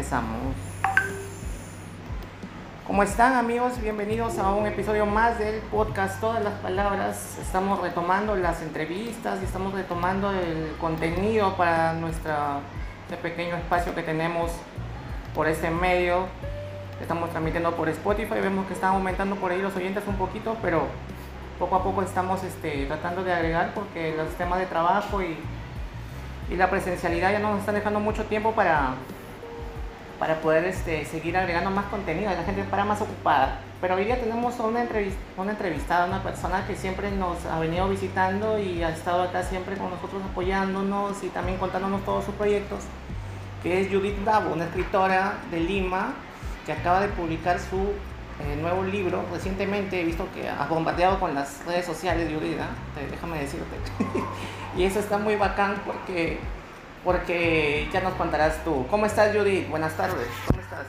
empezamos. ¿Cómo están amigos? Bienvenidos a un episodio más del podcast Todas las Palabras. Estamos retomando las entrevistas y estamos retomando el contenido para nuestro este pequeño espacio que tenemos por este medio. Estamos transmitiendo por Spotify, vemos que están aumentando por ahí los oyentes un poquito, pero poco a poco estamos este, tratando de agregar porque los temas de trabajo y, y la presencialidad ya no nos están dejando mucho tiempo para, para poder este, seguir agregando más contenido, la gente para más ocupada. Pero hoy día tenemos una, entrevista, una entrevistada, una persona que siempre nos ha venido visitando y ha estado acá siempre con nosotros apoyándonos y también contándonos todos sus proyectos, que es Judith Davo, una escritora de Lima que acaba de publicar su eh, nuevo libro. Recientemente he visto que ha bombardeado con las redes sociales Judith, déjame decirte. y eso está muy bacán porque, porque ya nos contarás tú. ¿Cómo estás Judith? Buenas tardes. ¿Cómo estás?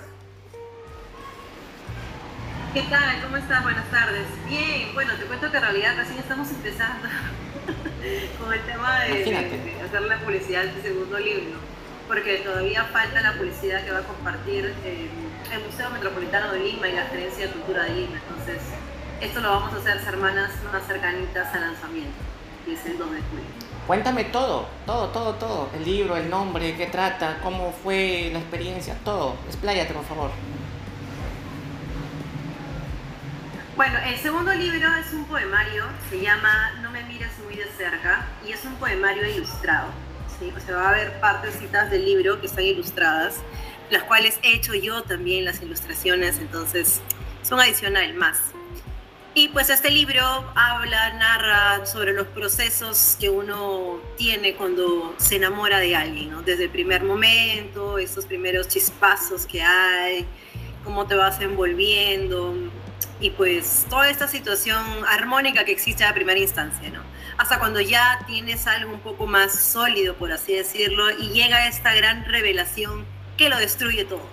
¿Qué tal? ¿Cómo estás? Buenas tardes. Bien, bueno, te cuento que en realidad recién estamos empezando con el tema de, hacer la publicidad del segundo libro, porque todavía falta la publicidad que va a compartir. Eh, el Museo Metropolitano de Lima y la Gerencia de Cultura de Lima. Entonces, esto lo vamos a hacer semanas más cercanitas al lanzamiento, que es el 2 de julio. Cuéntame todo, todo, todo, todo. El libro, el nombre, qué trata, cómo fue la experiencia, todo. Expláyate, por favor. Bueno, el segundo libro es un poemario, se llama No me mires muy de cerca y es un poemario ilustrado. ¿sí? O sea, va a haber partes citas del libro que están ilustradas las cuales he hecho yo también las ilustraciones, entonces son adicional más. Y pues este libro habla, narra sobre los procesos que uno tiene cuando se enamora de alguien, ¿no? Desde el primer momento, esos primeros chispazos que hay, cómo te vas envolviendo y pues toda esta situación armónica que existe a primera instancia, ¿no? Hasta cuando ya tienes algo un poco más sólido, por así decirlo, y llega esta gran revelación que lo destruye todo.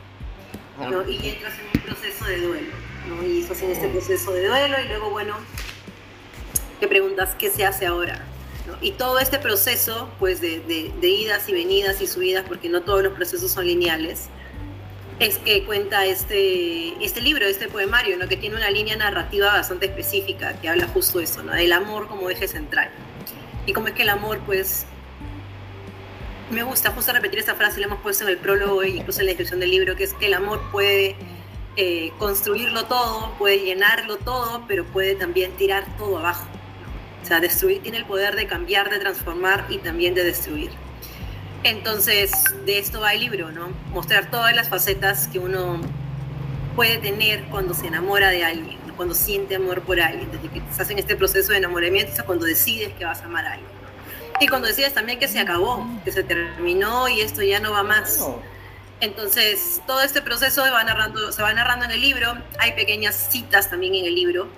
¿no? Y entras en un proceso de duelo. ¿No? Y estás en este proceso de duelo y luego, bueno, te preguntas qué se hace ahora. ¿no? Y todo este proceso, pues, de, de, idas y venidas y subidas, porque no todos los procesos son lineales, es que cuenta este, este libro, este poemario, ¿no? que tiene una línea narrativa bastante específica que habla justo eso, ¿no? del amor como eje central. Y cómo es que el amor, pues, me gusta justo repetir esta frase, la hemos puesto en el prólogo y incluso en la descripción del libro, que es que el amor puede eh, construirlo todo, puede llenarlo todo, pero puede también tirar todo abajo. O sea, destruir tiene el poder de cambiar, de transformar y también de destruir. Entonces, de esto va el libro, ¿no? Mostrar todas las facetas que uno puede tener cuando se enamora de alguien, cuando siente amor por alguien, desde que estás en este proceso de enamoramiento hasta cuando decides que vas a amar a alguien. Y cuando decides también que se acabó, que se terminó y esto ya no va más. Entonces, todo este proceso se va, narrando, en el libro. Hay pequeñas citas también en el libro.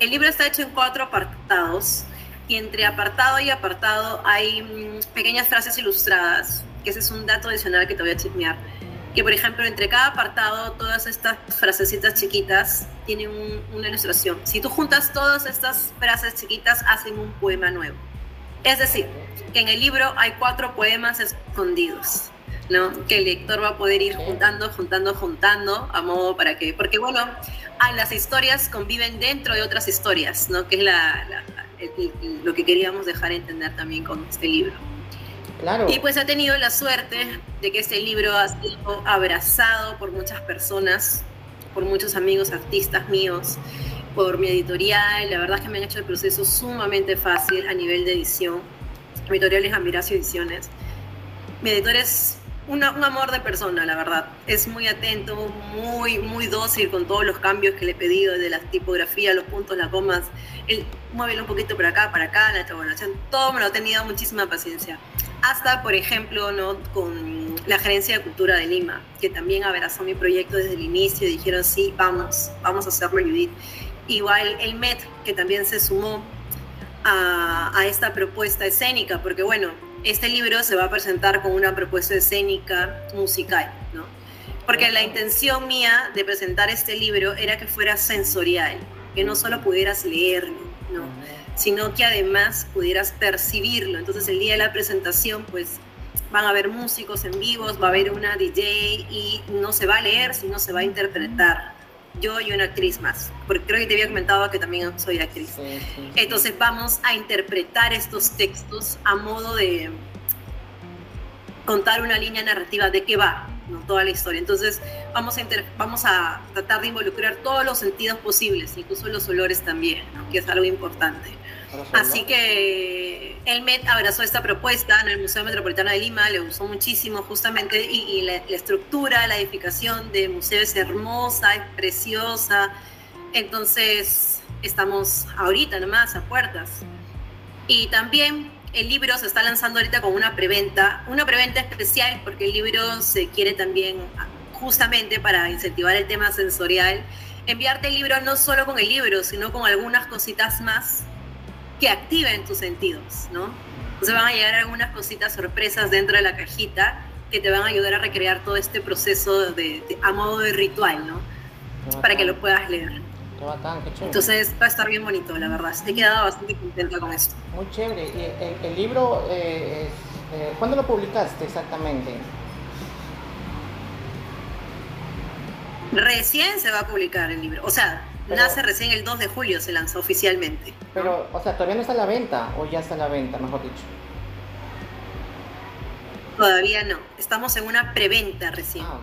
El libro está hecho en cuatro apartados y entre apartado y apartado hay mm, pequeñas frases ilustradas, que ese es un dato adicional que te voy a chismear. Que, por ejemplo, entre cada apartado, todas estas frasecitas chiquitas tienen una ilustración. Si tú juntas todas estas frases chiquitas, hacen un poema nuevo. Es decir, que en el libro hay cuatro poemas escondidos, ¿no? Que el lector va a poder ir juntando, juntando, juntando, a modo para que, porque bueno, las historias conviven dentro de otras historias, ¿no? Que es lo que queríamos dejar entender también con este libro. Claro. Y pues ha tenido la suerte de que este libro ha sido abrazado por muchas personas, por muchos amigos artistas míos, por mi editorial. La verdad es que me han hecho el proceso sumamente fácil a nivel de edición. Mi editorial es Ediciones. Mi editor es un amor de persona, la verdad. Es muy atento, muy, muy dócil con todos los cambios que le he pedido, de la tipografía, los puntos, las comas. Él mueve un poquito para acá, para acá, la tabulación. Todo me lo ha tenido muchísima paciencia. Hasta, por ejemplo, ¿no? con la Gerencia de Cultura de Lima, que también abrazó mi proyecto desde el inicio y dijeron, sí, vamos, vamos a hacerlo, Judith. Igual el MET, que también se sumó a, esta propuesta escénica, porque bueno, este libro se va a presentar con una propuesta escénica musical, ¿no? Porque la intención mía de presentar este libro era que fuera sensorial, que no solo pudieras leerlo, ¿no? sino que además pudieras percibirlo. Entonces el día de la presentación, pues van a haber músicos en vivos, va a haber una DJ y no se va a leer, sino se va a interpretar. Yo y una actriz más, porque creo que te había comentado que también soy actriz. Entonces vamos a interpretar estos textos a modo de contar una línea narrativa de qué va, ¿no? toda la historia. Entonces vamos a, vamos a tratar de involucrar todos los sentidos posibles, incluso los olores también, que es algo importante. Así que el MET abrazó esta propuesta en el Museo Metropolitano de Lima, le gustó muchísimo justamente y, la, estructura, la edificación del museo es hermosa, es preciosa. Entonces estamos ahorita nomás a puertas. Y también el libro se está lanzando ahorita con una preventa, una preventa especial porque el libro se quiere también justamente para incentivar el tema sensorial, enviarte el libro no solo con el libro, sino con algunas cositas más que activen tus sentidos, ¿no? Entonces van a llegar algunas cositas sorpresas dentro de la cajita que te van a ayudar a recrear todo este proceso de, a modo de ritual, ¿no? Para que lo puedas leer. Qué bacán, qué chévere. Entonces va a estar bien bonito, la verdad. He quedado bastante contenta con esto. Muy chévere. ¿Y el, libro, eh, eh, cuándo lo publicaste exactamente? Recién se va a publicar el libro. O sea, Nace recién el 2 de julio, se lanzó oficialmente. Pero, o sea, todavía no está a la venta, o ya está a la venta, mejor dicho. Todavía no. Estamos en una preventa recién. Ah,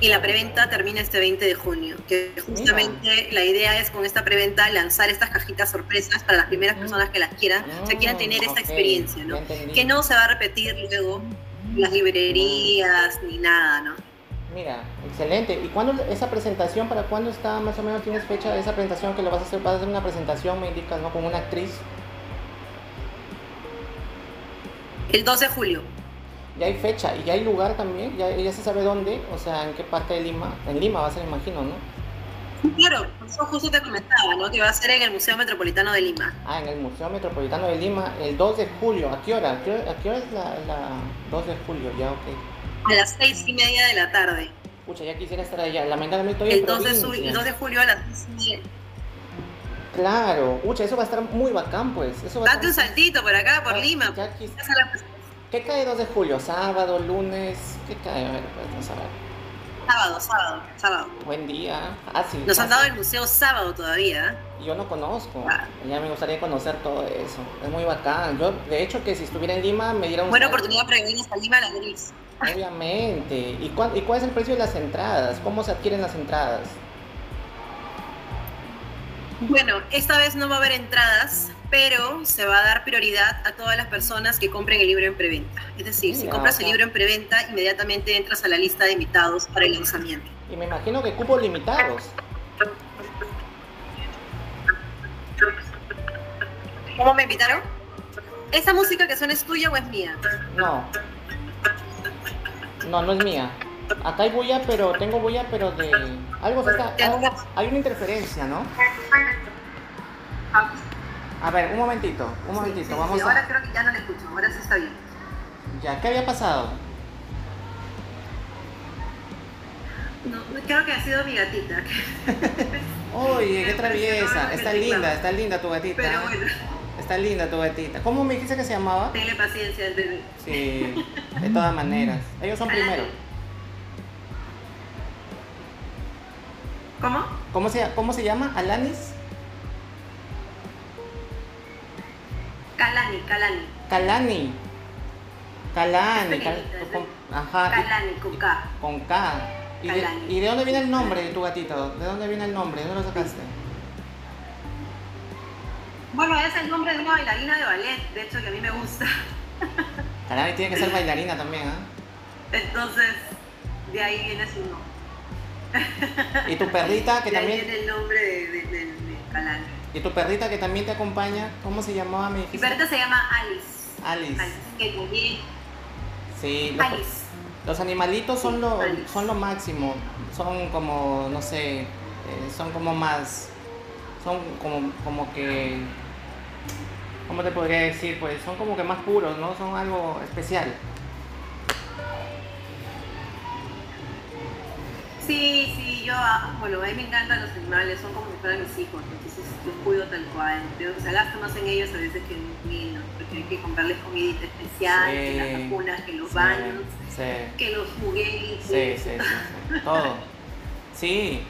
y la preventa termina este 20 de junio. Que justamente la idea es con esta preventa lanzar estas cajitas sorpresas para las primeras personas que las quieran, o sea, quieran tener esta experiencia, ¿no? Que no se va a repetir luego las librerías ni nada, ¿no? Mira, excelente. ¿Y cuándo esa presentación, para cuándo está más o menos tienes fecha de esa presentación que lo vas a hacer? ¿Vas a hacer una presentación, me indicas, ¿no? Con una actriz. El 2 de julio. Ya hay fecha y ya hay lugar también, ya, ya se sabe dónde, o sea, en qué parte de Lima. En Lima va a ser, imagino, ¿no? Claro, eso justo te comentaba, ¿no? Que va a ser en el Museo Metropolitano de Lima. Ah, en el Museo Metropolitano de Lima, el 2 de julio. ¿A qué hora? ¿A qué hora, es la, la 2 de julio? Ya, ok. A las seis y media de la tarde. Pucha, ya quisiera estar allá. Lamentablemente estoy el 2 de, el 2 de julio a las seis y media. Claro, pucha, eso va a estar muy bacán, pues. Eso Date un saltito por acá, por Lima. Ya ¿Qué cae 2 de julio? ¿Sábado, lunes? ¿Qué cae? A ver, pues, vamos a ver. Sábado, sábado, sábado. Buen día. Ah, sí. Nos han dado el museo sábado todavía. Yo no conozco. Ah. Ya me gustaría conocer todo eso. Es muy bacán. Yo, de hecho, que si estuviera en Lima me diera un. Buena oportunidad para venir hasta Lima a la gris. Obviamente. ¿Y cuál, ¿Y cuál es el precio de las entradas? ¿Cómo se adquieren las entradas? Bueno, esta vez no va a haber entradas, pero se va a dar prioridad a todas las personas que compren el libro en preventa. Es decir, si compras el libro en preventa, inmediatamente entras a la lista de invitados para el lanzamiento. Y me imagino que cupos limitados. ¿Cómo me invitaron? ¿Esa música que suena es tuya o es mía? No, no, no es mía. Acá hay bulla, pero tengo bulla, pero de algo está, hay una interferencia, ¿no? A ver, un momentito, un momentito, vamos Ahora creo que ya no le escucho, ahora sí está bien. Ya, ¿qué había pasado? No, creo que ha sido mi gatita. Oye, qué traviesa. Está linda, está linda tu gatita. Pero bueno. Está linda tu gatita. ¿Cómo me dijiste que se llamaba? Tenle paciencia al bebé. Sí, de todas maneras. Ellos son primero. ¿Cómo? ¿Cómo se, ¿Cómo se llama? ¿Alanis? Kalani, Kalani. Kalani. Kalani. ajá. Kalani, con K. Con K. ¿Y de, ¿Y de dónde viene el nombre de tu gatito? ¿De dónde viene el nombre? ¿De dónde lo sacaste? Bueno, es el nombre de una bailarina de ballet, de hecho, que a mí me gusta. Kalani tiene que ser bailarina también, ¿ah? Entonces, de ahí viene su nombre. ¿Y tu perrita que de también? Ahí viene el nombre de, de, de. ¿Y tu perrita que también te acompaña? ¿Cómo se llamaba mi Mi perrita se llama Alice. Alice. Alice, que también. Sí, los, Alice. los animalitos son, lo, son lo máximo. Son como, no sé, eh, son como más. Son como, como que ¿cómo te podría decir? Pues son como que más puros, ¿no? Son algo especial. Sí, sí, yo, ah, bueno, a mí me encantan los animales, son como si fueran mis hijos, entonces los cuido tal cual. Pero se gasta más en ellos a veces que en mí, ¿no? Porque hay que comprarles comidita especial, que las vacunas, que los baños, que los juguetes. Sí, sí, sí, todo. Sí,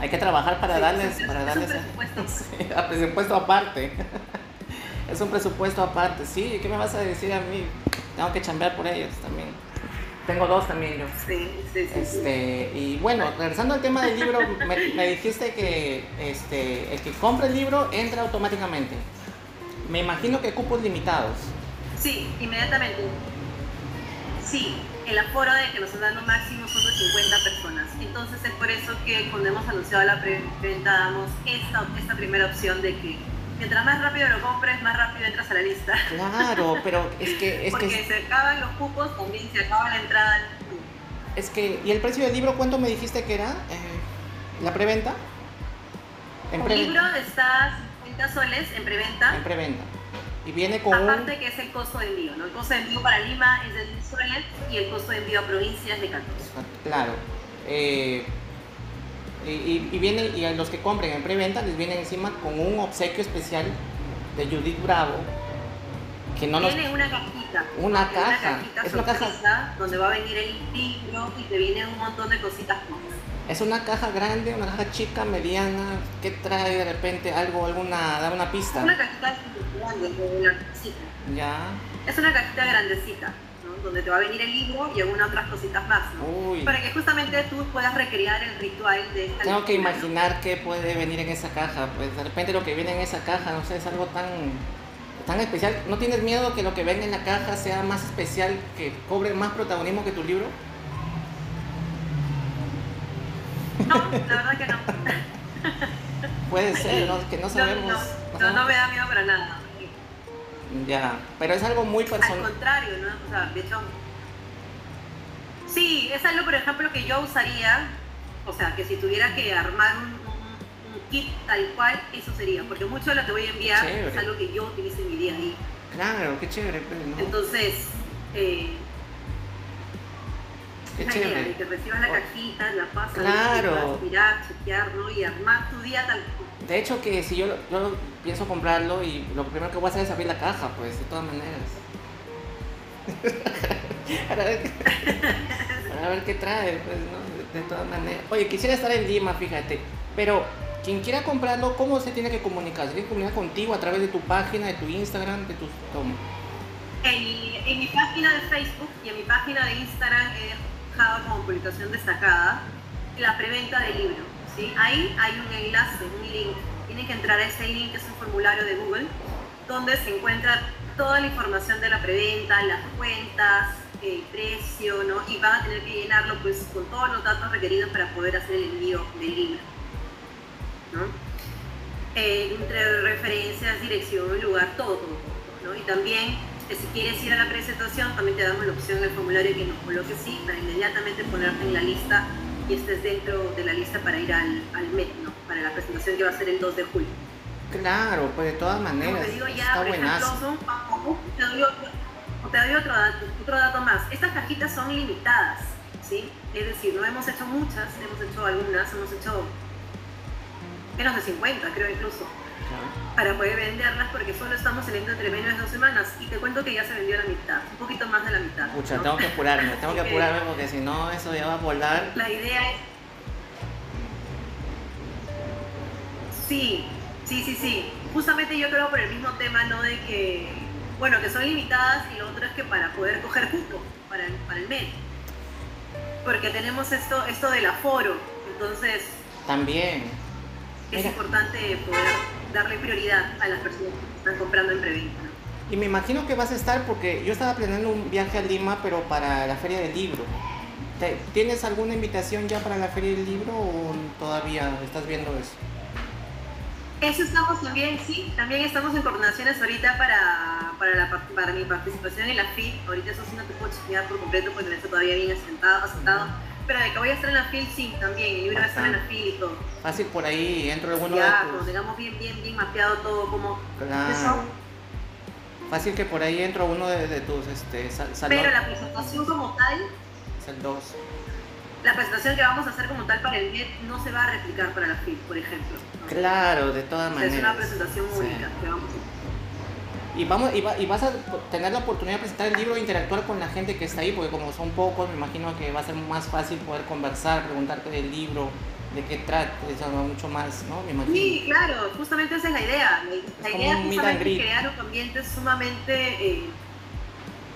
hay que trabajar para darles... para darles presupuesto. a presupuesto aparte. es un presupuesto aparte, sí, ¿qué me vas a decir a mí? Tengo que chambear por ellos también. Tengo dos también yo. Sí, sí, sí. Este, y bueno, regresando al tema del libro, me, dijiste que este, el que compra el libro entra automáticamente. Me imagino que cupos limitados. Sí, inmediatamente. Sí, el aforo de que nos están dando máximo son de 50 personas. Entonces es por eso que cuando hemos anunciado la preventa damos esta, esta primera opción de que mientras más rápido lo compres, más rápido entras a la lista. Claro, pero es que... Es Porque se acaban los cupos, también se acaba la entrada al. Es que, ¿y el precio del libro cuánto me dijiste que era? Eh, ¿La preventa? el libro está 50 soles en preventa. En preventa. Y viene con Aparte que es el costo de envío, ¿no? El costo de envío para Lima es de 10 soles y el costo de envío a provincias de 14. Claro. Eh, y, viene, y a los que compren en preventa les viene encima con un obsequio especial de Judith Bravo. Que no nos... Tiene una cajita. Una caja. Una cajita es una caja donde va a venir el libro y te viene un montón de cositas más. Es una caja grande, una caja chica, mediana, que trae de repente algo, alguna, da una pista. Es una cajita grande, una Ya. Es una cajita grandecita donde te va a venir el libro y algunas otras cositas más, Para que justamente tú puedas recrear el ritual de esta Tengo que imaginar qué puede venir en esa caja, pues de repente lo que viene en esa caja, no sé, es algo tan tan especial. ¿No tienes miedo que lo que venga en la caja sea más especial, que cobre más protagonismo que tu libro? No, la verdad que no. Puede ser, ¿no? que no sabemos. no, no me da miedo para nada. Ya, pero es algo muy personal. Al contrario, ¿no? O sea, de hecho. Sí, es algo, por ejemplo, que yo usaría, o sea, que si tuviera que armar un, kit tal cual, eso sería, porque mucho de lo que voy a enviar es algo que yo utilice en mi día a día. Claro, qué chévere, pues, ¿no? Entonces, eh, Qué chévere. que recibas la cajita, la pasas, claro. mirar, chequear, ¿no? Y armar tu día tal cual de hecho que si yo, yo pienso comprarlo y lo primero que voy a hacer es abrir la caja, pues, de todas maneras. para, ver qué, para ver qué trae, pues, ¿no? De, todas maneras. Oye, quisiera estar en Lima, fíjate, pero quien quiera comprarlo, ¿cómo se tiene que comunicar? ¿Se tiene que comunicar contigo a través de tu página, de tu Instagram, de tus... En, en mi página de Facebook y en mi página de Instagram he dejado como publicación destacada la preventa del libro Ahí hay un enlace, un link. Tienen que entrar a ese link, que es un formulario de Google, donde se encuentra toda la información de la preventa, las cuentas, el precio, ¿no? Y van a tener que llenarlo pues con todos los datos requeridos para poder hacer el envío del libro, ¿no? Eh, entre referencias, dirección, lugar, todo, todo, ¿no? Y también si quieres ir a la presentación, también te damos la opción en el formulario que nos coloques sí, para inmediatamente ponerte en la lista y estés dentro de la lista para ir al, al MET, ¿no? Para la presentación que va a ser el 2 de julio. Claro, pues de todas maneras. te digo ya, está buenazo. te doy, otro, te doy otro, dato, otro dato más. Estas cajitas son limitadas, ¿sí? Es decir, no hemos hecho muchas, hemos hecho algunas, hemos hecho menos de 50, creo incluso para poder venderlas porque solo estamos saliendo entre menos de dos semanas y te cuento que ya se vendió la mitad, un poquito más de la mitad. Pucha, tengo que apurarme, tengo que apurarme porque si no eso ya va a volar. La idea es... Sí, sí, sí, sí. Justamente yo creo por el mismo tema, ¿no? De que, bueno, que son limitadas y lo otro es que para poder coger cupo para el, para el mes. Porque tenemos esto, esto del aforo, entonces... También. Es importante poder darle prioridad a las personas que están comprando en preventa. Y me imagino que vas a estar porque yo estaba planeando un viaje a Lima, pero para la Feria del Libro. ¿Tienes alguna invitación ya para la Feria del Libro o todavía estás viendo eso? Eso estamos también, sí. También estamos en coordinaciones ahorita para, para, la, para mi participación en la FIL. Ahorita eso sí no te puedo chequear por completo porque no está todavía bien asentado. asentado pero de que voy a estar en la FIL, sí, también. El libro va a estar en la FIL y todo. Fácil por ahí, entro alguno ya, de tus... tengamos bien, bien, bien mapeado todo como... Claro. Fácil que por ahí entro uno de, tus este, salones. Pero la presentación como tal... Es el 2. la presentación que vamos a hacer como tal para el NET no se va a replicar para la FIL, por ejemplo. Claro, de todas maneras. Es una presentación única que vamos a hacer. Y, vamos, y, vas a tener la oportunidad de presentar el libro e interactuar con la gente que está ahí, porque como son pocos, me imagino que va a ser más fácil poder conversar, preguntarte del libro, de qué trata, mucho más, ¿no? Me imagino. Sí, claro, justamente esa es la idea. La, idea es justamente crear un ambiente sumamente... Eh,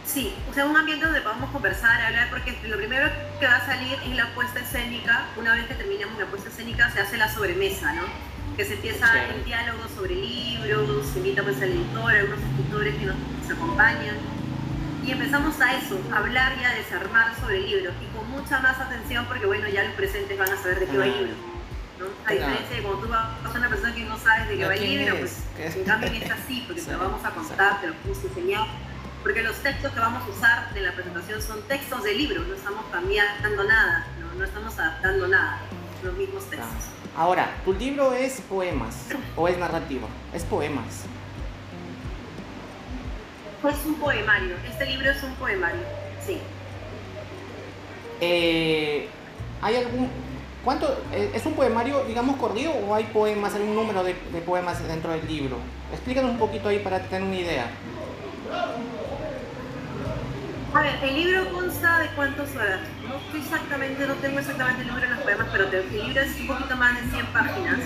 sí, o sea, un ambiente donde podamos conversar, hablar, porque lo primero que va a salir es la puesta escénica. Una vez que terminemos la puesta escénica, se hace la sobremesa, ¿no? Que se empieza el diálogo sobre libros, se invita pues al editor, a algunos escritores que nos, acompañan. Y empezamos a eso, a hablar y a desarmar sobre el libro. Y con mucha más atención porque bueno, ya los presentes van a saber de qué va el libro. ¿no? A diferencia de cuando tú vas a una persona que no sabes de qué va el libro, pues en cambio es así, porque te lo vamos a contar, te lo vamos a enseñar. Porque los textos que vamos a usar en la presentación son textos de libro, no estamos cambiando nada, no, no estamos adaptando nada, los mismos textos. Ahora, ¿tu libro es poemas o es narrativa? Es poemas. Es un poemario. Este libro es un poemario, sí. Eh, ¿Hay algún... ¿Cuánto? Eh, ¿Es un poemario, digamos, corrido o hay poemas, un número de, de poemas dentro del libro? Explícanos un poquito ahí para tener una idea. A ver, el libro consta de cuántos horas. No exactamente, no tengo exactamente el número de los poemas, pero el libro es un poquito más de 100 páginas.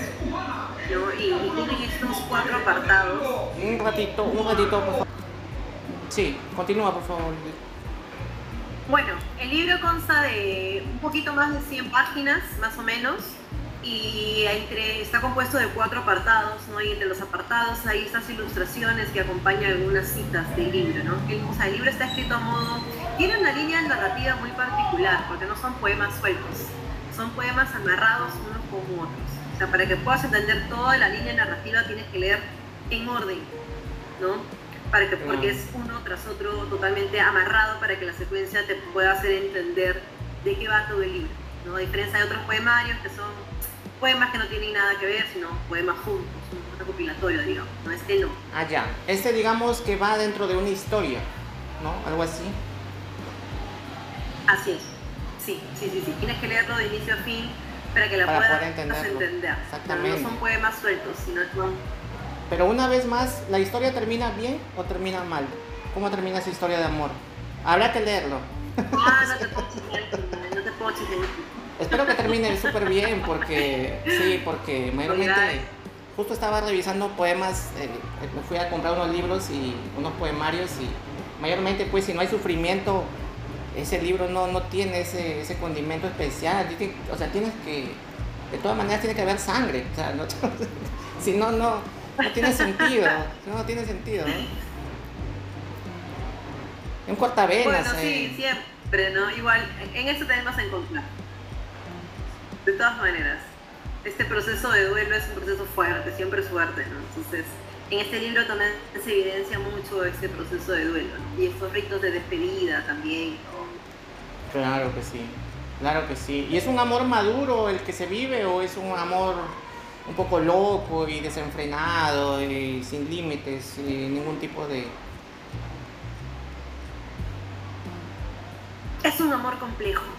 ¿no? Y, y tiene estos cuatro apartados. Un ratito, un ratito, por favor. Sí, continúa, por favor. Bueno, el libro consta de un poquito más de 100 páginas, más o menos y entre, está compuesto de cuatro apartados, ¿no? Y entre los apartados hay estas ilustraciones que acompañan algunas citas del libro, ¿no? El, o sea, el libro está escrito a modo... Tiene una línea narrativa muy particular, porque no son poemas sueltos, son poemas amarrados unos con otros. O sea, para que puedas entender toda la línea narrativa tienes que leer en orden, ¿no? Para que, porque es uno tras otro totalmente amarrado para que la secuencia te pueda hacer entender de qué va todo el libro, ¿no? A diferencia de otros poemarios que son poemas que no tienen nada que ver, sino poemas juntos, un recopilatorio, digamos. No, este no. Ah, ya. Este, digamos, que va dentro de una historia, ¿no? Algo así. Así es. Sí, sí, sí, sí. Tienes que leerlo de inicio a fin para que la puedas entender. Exactamente. No, son poemas sueltos, sino son... Pero una vez más, ¿la historia termina bien o termina mal? ¿Cómo termina esa historia de amor? Habrá que leerlo. Ah, no te puedo chismear, no te puedo chismear. Espero que termine súper bien porque, sí, porque mayormente justo estaba revisando poemas, eh, me fui a comprar unos libros y unos poemarios y mayormente pues si no hay sufrimiento, ese libro no, no tiene ese, ese condimento especial, o sea, tienes que, de todas maneras tiene que haber sangre, o sea, no, si no, no, no tiene sentido, no, tiene sentido, ¿no? Un cortavenas. Bueno, sí, eh. siempre, ¿no? Igual, en eso tenemos en contra de todas maneras, este proceso de duelo es un proceso fuerte, siempre es fuerte, ¿no? Entonces, en este libro también se evidencia mucho este proceso de duelo, ¿no? Y estos ritos de despedida también. Claro que sí, claro que sí. ¿Y es un amor maduro el que se vive o es un amor un poco loco y desenfrenado y sin límites, y ningún tipo de... Es un amor complejo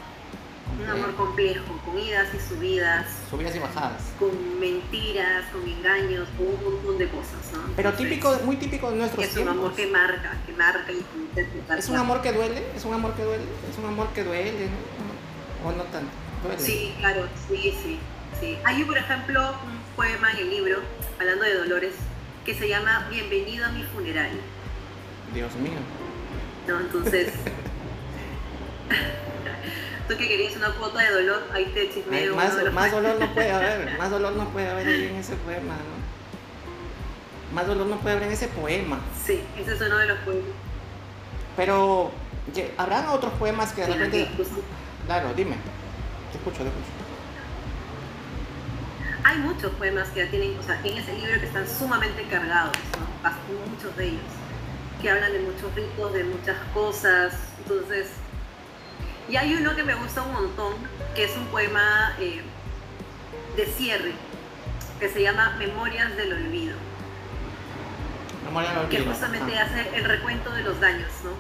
un amor complejo, con idas y subidas. Subidas y bajadas. Con mentiras, con engaños, con un montón de cosas, ¿no? Pero típico, muy típico de nuestros es tiempos. Es un amor que marca, que marca y que ¿Es un amor que duele? ¿Es un amor que duele? ¿Es un amor que duele? ¿O no tanto? ¿Duele? Sí, claro, sí, sí, sí. Hay, por ejemplo, un poema en el libro, hablando de dolores, que se llama Bienvenido a mi funeral. Dios mío. No, entonces... tú que querías una cuota de dolor, ahí te chismeo. Más, más dolor no puede haber, más dolor no puede haber ahí en ese poema, ¿no? Más dolor no puede haber en ese poema. Sí, ese es uno de los poemas. Pero, ¿habrán otros poemas que de repente... Claro, dime, te escucho, te escucho. Hay muchos poemas que tienen, o sea, en ese libro que están sumamente cargados, ¿no? muchos de ellos, que hablan de muchos ritos, de muchas cosas, entonces y hay uno que me gusta un montón, que es un poema eh, de cierre, que se llama Memorias del Olvido. Memorias del Olvido. Que justamente hace el recuento de los daños, ¿no?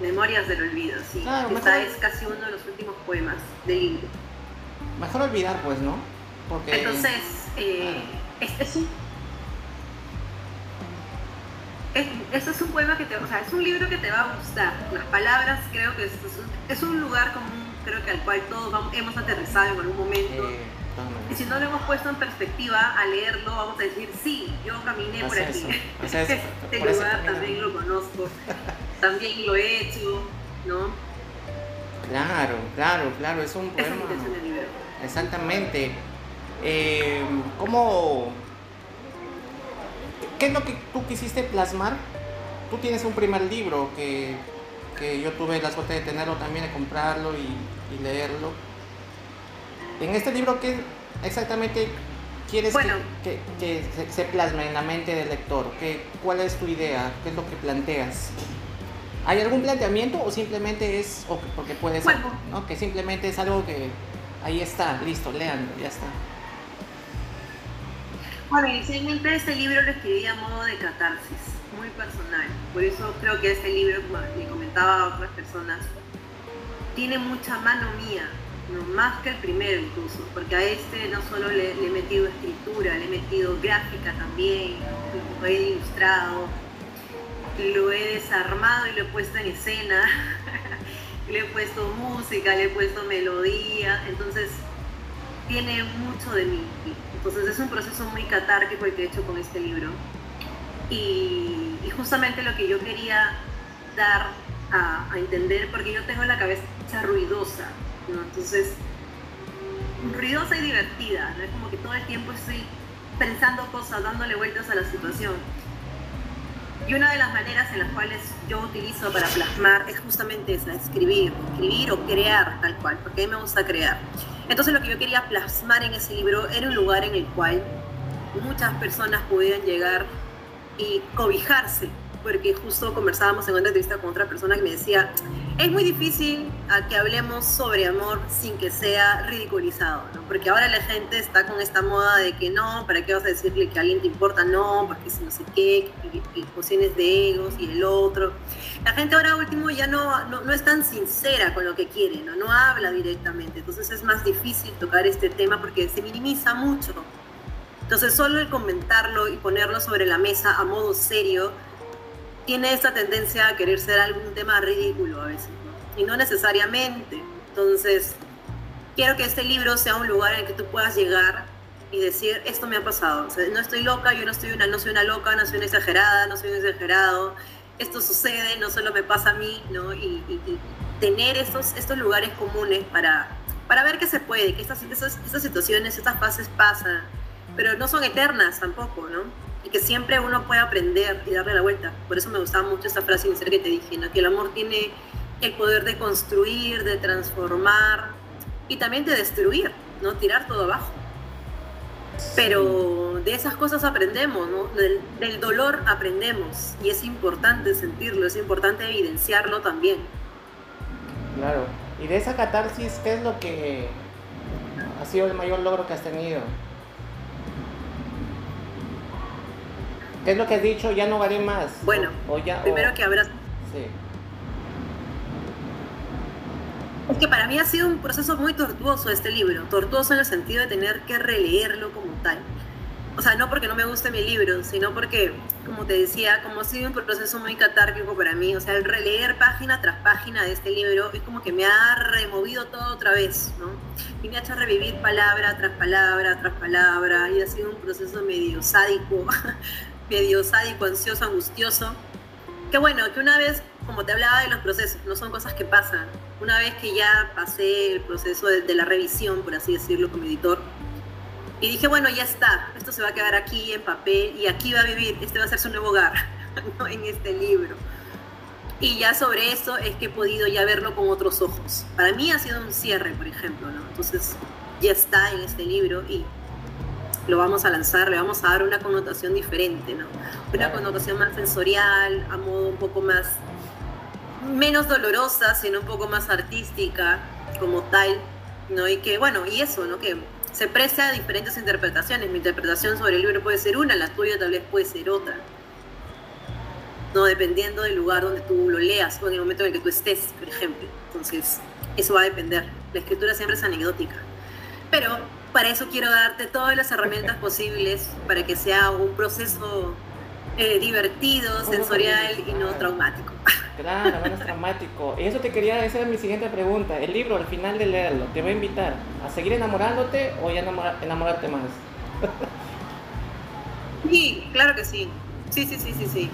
Memorias del Olvido, sí. Esta es casi uno de los últimos poemas del libro. Mejor olvidar, pues, ¿no? Porque... Entonces, eh, es, un... Es, es un poema que te, o sea, es un libro que te va a gustar. Las palabras creo que es, es un lugar común, creo que al cual todos hemos aterrizado en algún momento. y si no lo hemos puesto en perspectiva a leerlo, vamos a decir, sí, yo caminé por aquí. este lugar también lo conozco, también lo he hecho, ¿no? Claro, claro, claro, es un poema. Exactamente. Eh, ¿Cómo ¿Qué es lo que tú quisiste plasmar? Tú tienes un primer libro que, yo tuve la suerte de tenerlo también, de comprarlo y, leerlo. En este libro, ¿qué exactamente quieres que, se, plasme en la mente del lector? ¿Qué, ¿Cuál es tu idea? ¿Qué es lo que planteas? ¿Hay algún planteamiento o simplemente es, o porque puede ser, ¿no? que simplemente es algo que ahí está, listo, leanlo, ya está? Bueno, inicialmente este libro lo escribí a modo de catarsis, muy personal. Por eso creo que este libro, como le comentaba a otras personas, tiene mucha mano mía, ¿no? más que el primero incluso, porque a este no solo le, he metido escritura, le he metido gráfica también, lo he ilustrado, lo he desarmado y lo he puesto en escena, le he puesto música, le he puesto melodía, entonces tiene mucho de mí. Entonces es un proceso muy catárquico el que he hecho con este libro. Y, justamente lo que yo quería dar a, entender, porque yo tengo la cabeza ruidosa, ¿no? Entonces, ruidosa y divertida, ¿no? Es como que todo el tiempo estoy pensando cosas, dándole vueltas a la situación. Y una de las maneras en las cuales yo utilizo para plasmar es justamente esa, escribir, escribir o crear tal cual, porque a mí me gusta crear. Entonces lo que yo quería plasmar en ese libro era un lugar en el cual muchas personas pudieran llegar y cobijarse, porque justo conversábamos en una entrevista con otra persona que me decía, es muy difícil que hablemos sobre amor sin que sea ridiculizado, ¿no? porque ahora la gente está con esta moda de que no, ¿para qué vas a decirle que a alguien te importa? No, porque si no sé qué, que, que, de egos y el otro. La gente ahora último ya no, no, es tan sincera con lo que quiere, ¿no? no habla directamente, entonces es más difícil tocar este tema porque se minimiza mucho. Entonces solo el comentarlo y ponerlo sobre la mesa a modo serio tiene esta tendencia a querer ser algún tema ridículo a veces, y no necesariamente. Entonces, quiero que este libro sea un lugar en el que tú puedas llegar y decir, esto me ha pasado. no estoy loca, yo no, estoy una, no soy una loca, no soy una exagerada, no soy un exagerado. Esto sucede, no solo me pasa a mí, ¿no? Y, tener estos, estos lugares comunes para, para ver que se puede, que estas, estas, estas situaciones, estas fases pasan, pero no son eternas tampoco, ¿no? Y que siempre uno puede aprender y darle la vuelta. Por eso me gustaba mucho esta frase inicial que te dije, ¿no? Que el amor tiene el poder de construir, de transformar y también de destruir, ¿no? Tirar todo abajo. Pero de esas cosas aprendemos, ¿no? Del, dolor aprendemos y es importante sentirlo, es importante evidenciarlo también. Claro. Y de esa catarsis, ¿qué es lo que ha sido el mayor logro que has tenido? ¿Qué es lo que has dicho? Ya no haré más. Bueno, primero que habrá... Sí. Es que para mí ha sido un proceso muy tortuoso este libro, tortuoso en el sentido de tener que releerlo como tal. O sea, no porque no me guste mi libro, sino porque, como te decía, como ha sido un proceso muy catárquico para mí, o sea, el releer página tras página de este libro es como que me ha removido todo otra vez, ¿no? Y me ha hecho revivir palabra tras palabra tras palabra, y ha sido un proceso medio sádico, medio sádico, ansioso, angustioso. Que bueno, que una vez, como te hablaba de los procesos, no son cosas que pasan, una vez que ya pasé el proceso de, la revisión, por así decirlo, como editor, y dije, bueno, ya está, esto se va a quedar aquí en papel y aquí va a vivir, este va a ser su nuevo hogar, en este libro. Y ya sobre eso es que he podido ya verlo con otros ojos. Para mí ha sido un cierre, por ejemplo, ¿no? Entonces ya está en este libro y lo vamos a lanzar, le vamos a dar una connotación diferente, ¿no? Una connotación más sensorial, a modo un poco más menos dolorosa, sino un poco más artística como tal, ¿no? Y que, bueno, y eso, ¿no? Que se presta a diferentes interpretaciones. Mi interpretación sobre el libro puede ser una, la tuya tal vez puede ser otra. ¿no? Dependiendo del lugar donde tú lo leas o en el momento en el que tú estés, por ejemplo. Entonces, eso va a depender. La escritura siempre es anecdótica. Pero para eso quiero darte todas las herramientas posibles para que sea un proceso eh, divertido, sensorial y no traumático. Claro, menos traumático. Y eso te quería, esa era mi siguiente pregunta. El libro, al final de leerlo, ¿te va a invitar a seguir enamorándote o ya enamorarte más? Sí, claro que sí. Sí, sí, sí, sí, sí.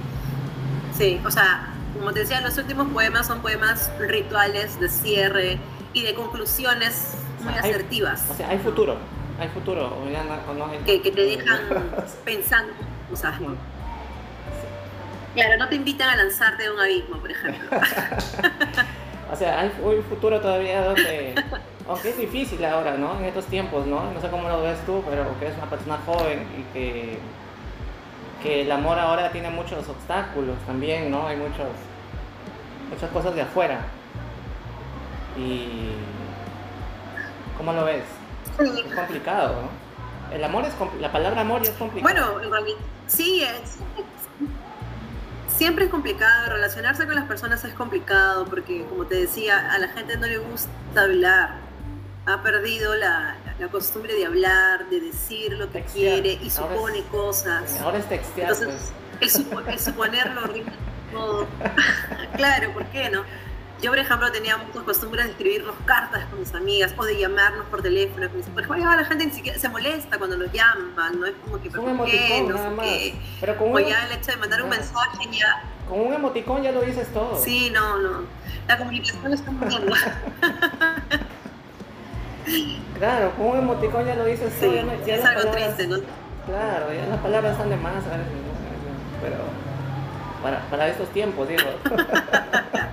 Sí, o sea, como te decía, los últimos poemas son poemas rituales de cierre y de conclusiones muy asertivas. o sea, hay futuro, hay futuro. que, que, te dejan pensando. O sea, Claro, no te invitan a lanzarte de un abismo, por ejemplo. o sea, hay un futuro todavía donde, aunque es difícil ahora, ¿no? En estos tiempos, ¿no? No sé cómo lo ves tú, pero que eres una persona joven y que, que el amor ahora tiene muchos obstáculos también, ¿no? Hay muchos, muchas cosas de afuera. Y... ¿Cómo lo ves? Es complicado, ¿no? El amor es la palabra amor ya es complicado. Bueno, sí, es, siempre es complicado, relacionarse con las personas es complicado porque, como te decía, a la gente no le gusta hablar. Ha perdido la, costumbre de hablar, de decir lo que quiere y supone cosas. Ahora es textear. Entonces, pues. el, suponerlo todo. claro, ¿por qué no? Yo, por ejemplo, tenía muchas costumbres de escribirnos cartas con mis amigas o de llamarnos por teléfono. Por ejemplo, la gente ni siquiera se molesta cuando nos llaman, ¿no? Es como que, ¿por qué? No sé qué. Pero con o ya el hecho de mandar un mensaje ya... Con un emoticón ya lo dices todo. Sí, no, no. La comunicación está muriendo. claro, con un emoticón ya lo dices todo. Sí, es algo triste, ¿no? Claro, ya las palabras están de más a veces, Pero para, para estos tiempos, digo.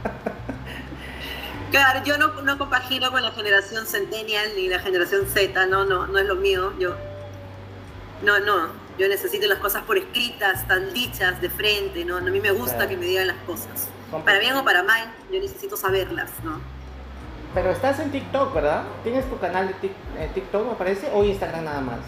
Claro, yo no, no compagino con la generación Centennial ni la generación Z, no, no, no es lo mío. Yo, no, no, yo necesito las cosas por escritas, tan dichas, de frente, ¿no? A mí me gusta que me digan las cosas. Para bien o para mal, yo necesito saberlas, ¿no? Pero estás en TikTok, ¿verdad? ¿Tienes tu canal de eh, TikTok, me parece, o Instagram nada más?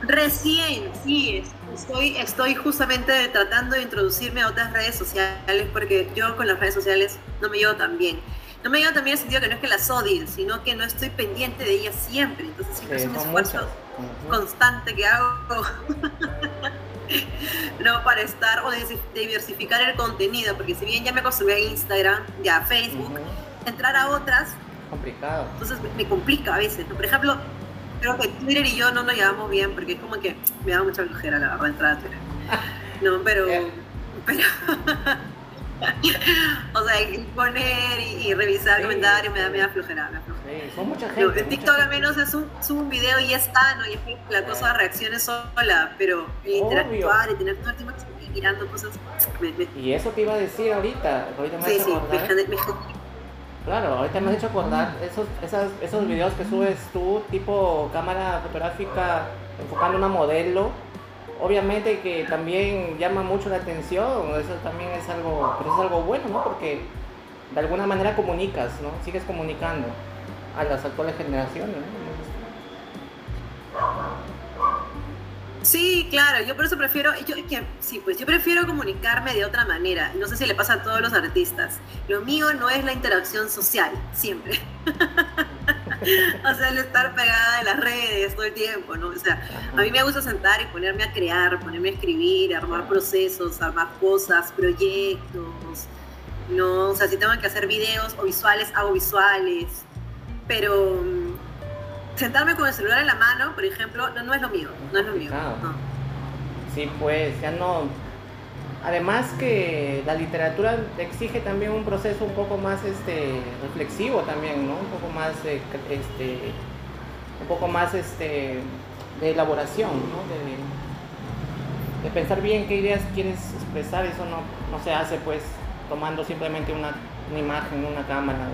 Recién, sí, estoy, estoy justamente tratando de introducirme a otras redes sociales porque yo con las redes sociales no me llevo tan bien no me lleva también el sentido que no es que las odie, sino que no estoy pendiente de ellas siempre. Entonces siempre es un esfuerzo constante que hago no para estar o diversificar el contenido, porque si bien ya me acostumbré a Instagram, ya a Facebook, entrar a otras... Complicado. Entonces me, complica a veces. Por ejemplo, creo que Twitter y yo no nos llevamos bien, porque es como que me da mucha flojera la verdad entrar a Twitter. No, pero... pero o sea, poner y, revisar comentarios me da, me da flojera. Sí, son mucha gente. en TikTok al menos es un, un video y ya está, ¿no? Y la cosa de reacciones sola, pero el interactuar y tener todo el tiempo mirando cosas. Y eso te iba a decir ahorita. ahorita me sí, sí, Claro, ahorita me has hecho acordar esos, esas, esos videos que subes tú, tipo cámara fotográfica enfocando una modelo obviamente que también llama mucho la atención, eso también es algo, pero es algo bueno, ¿no? Porque de alguna manera comunicas, ¿no? Sigues comunicando a las actuales generaciones, ¿no? Sí, claro, yo por eso prefiero, yo, sí, pues yo prefiero comunicarme de otra manera. No sé si le pasa a todos los artistas. Lo mío no es la interacción social, siempre. o sea, el estar pegada en las redes todo el tiempo, ¿no? O sea, a mí me gusta sentar y ponerme a crear, ponerme a escribir, armar procesos, armar cosas, proyectos, ¿no? O sea, si tengo que hacer videos o visuales, hago visuales. Pero sentarme con el celular en la mano, por ejemplo, no, no es lo mío, no es lo mío. Sí, pues ya no. Además que la literatura exige también un proceso un poco más este reflexivo también, ¿no? Un poco más este un poco más este de elaboración, ¿no? De, pensar bien qué ideas quieres expresar, eso no, no se hace pues tomando simplemente una, imagen, una cámara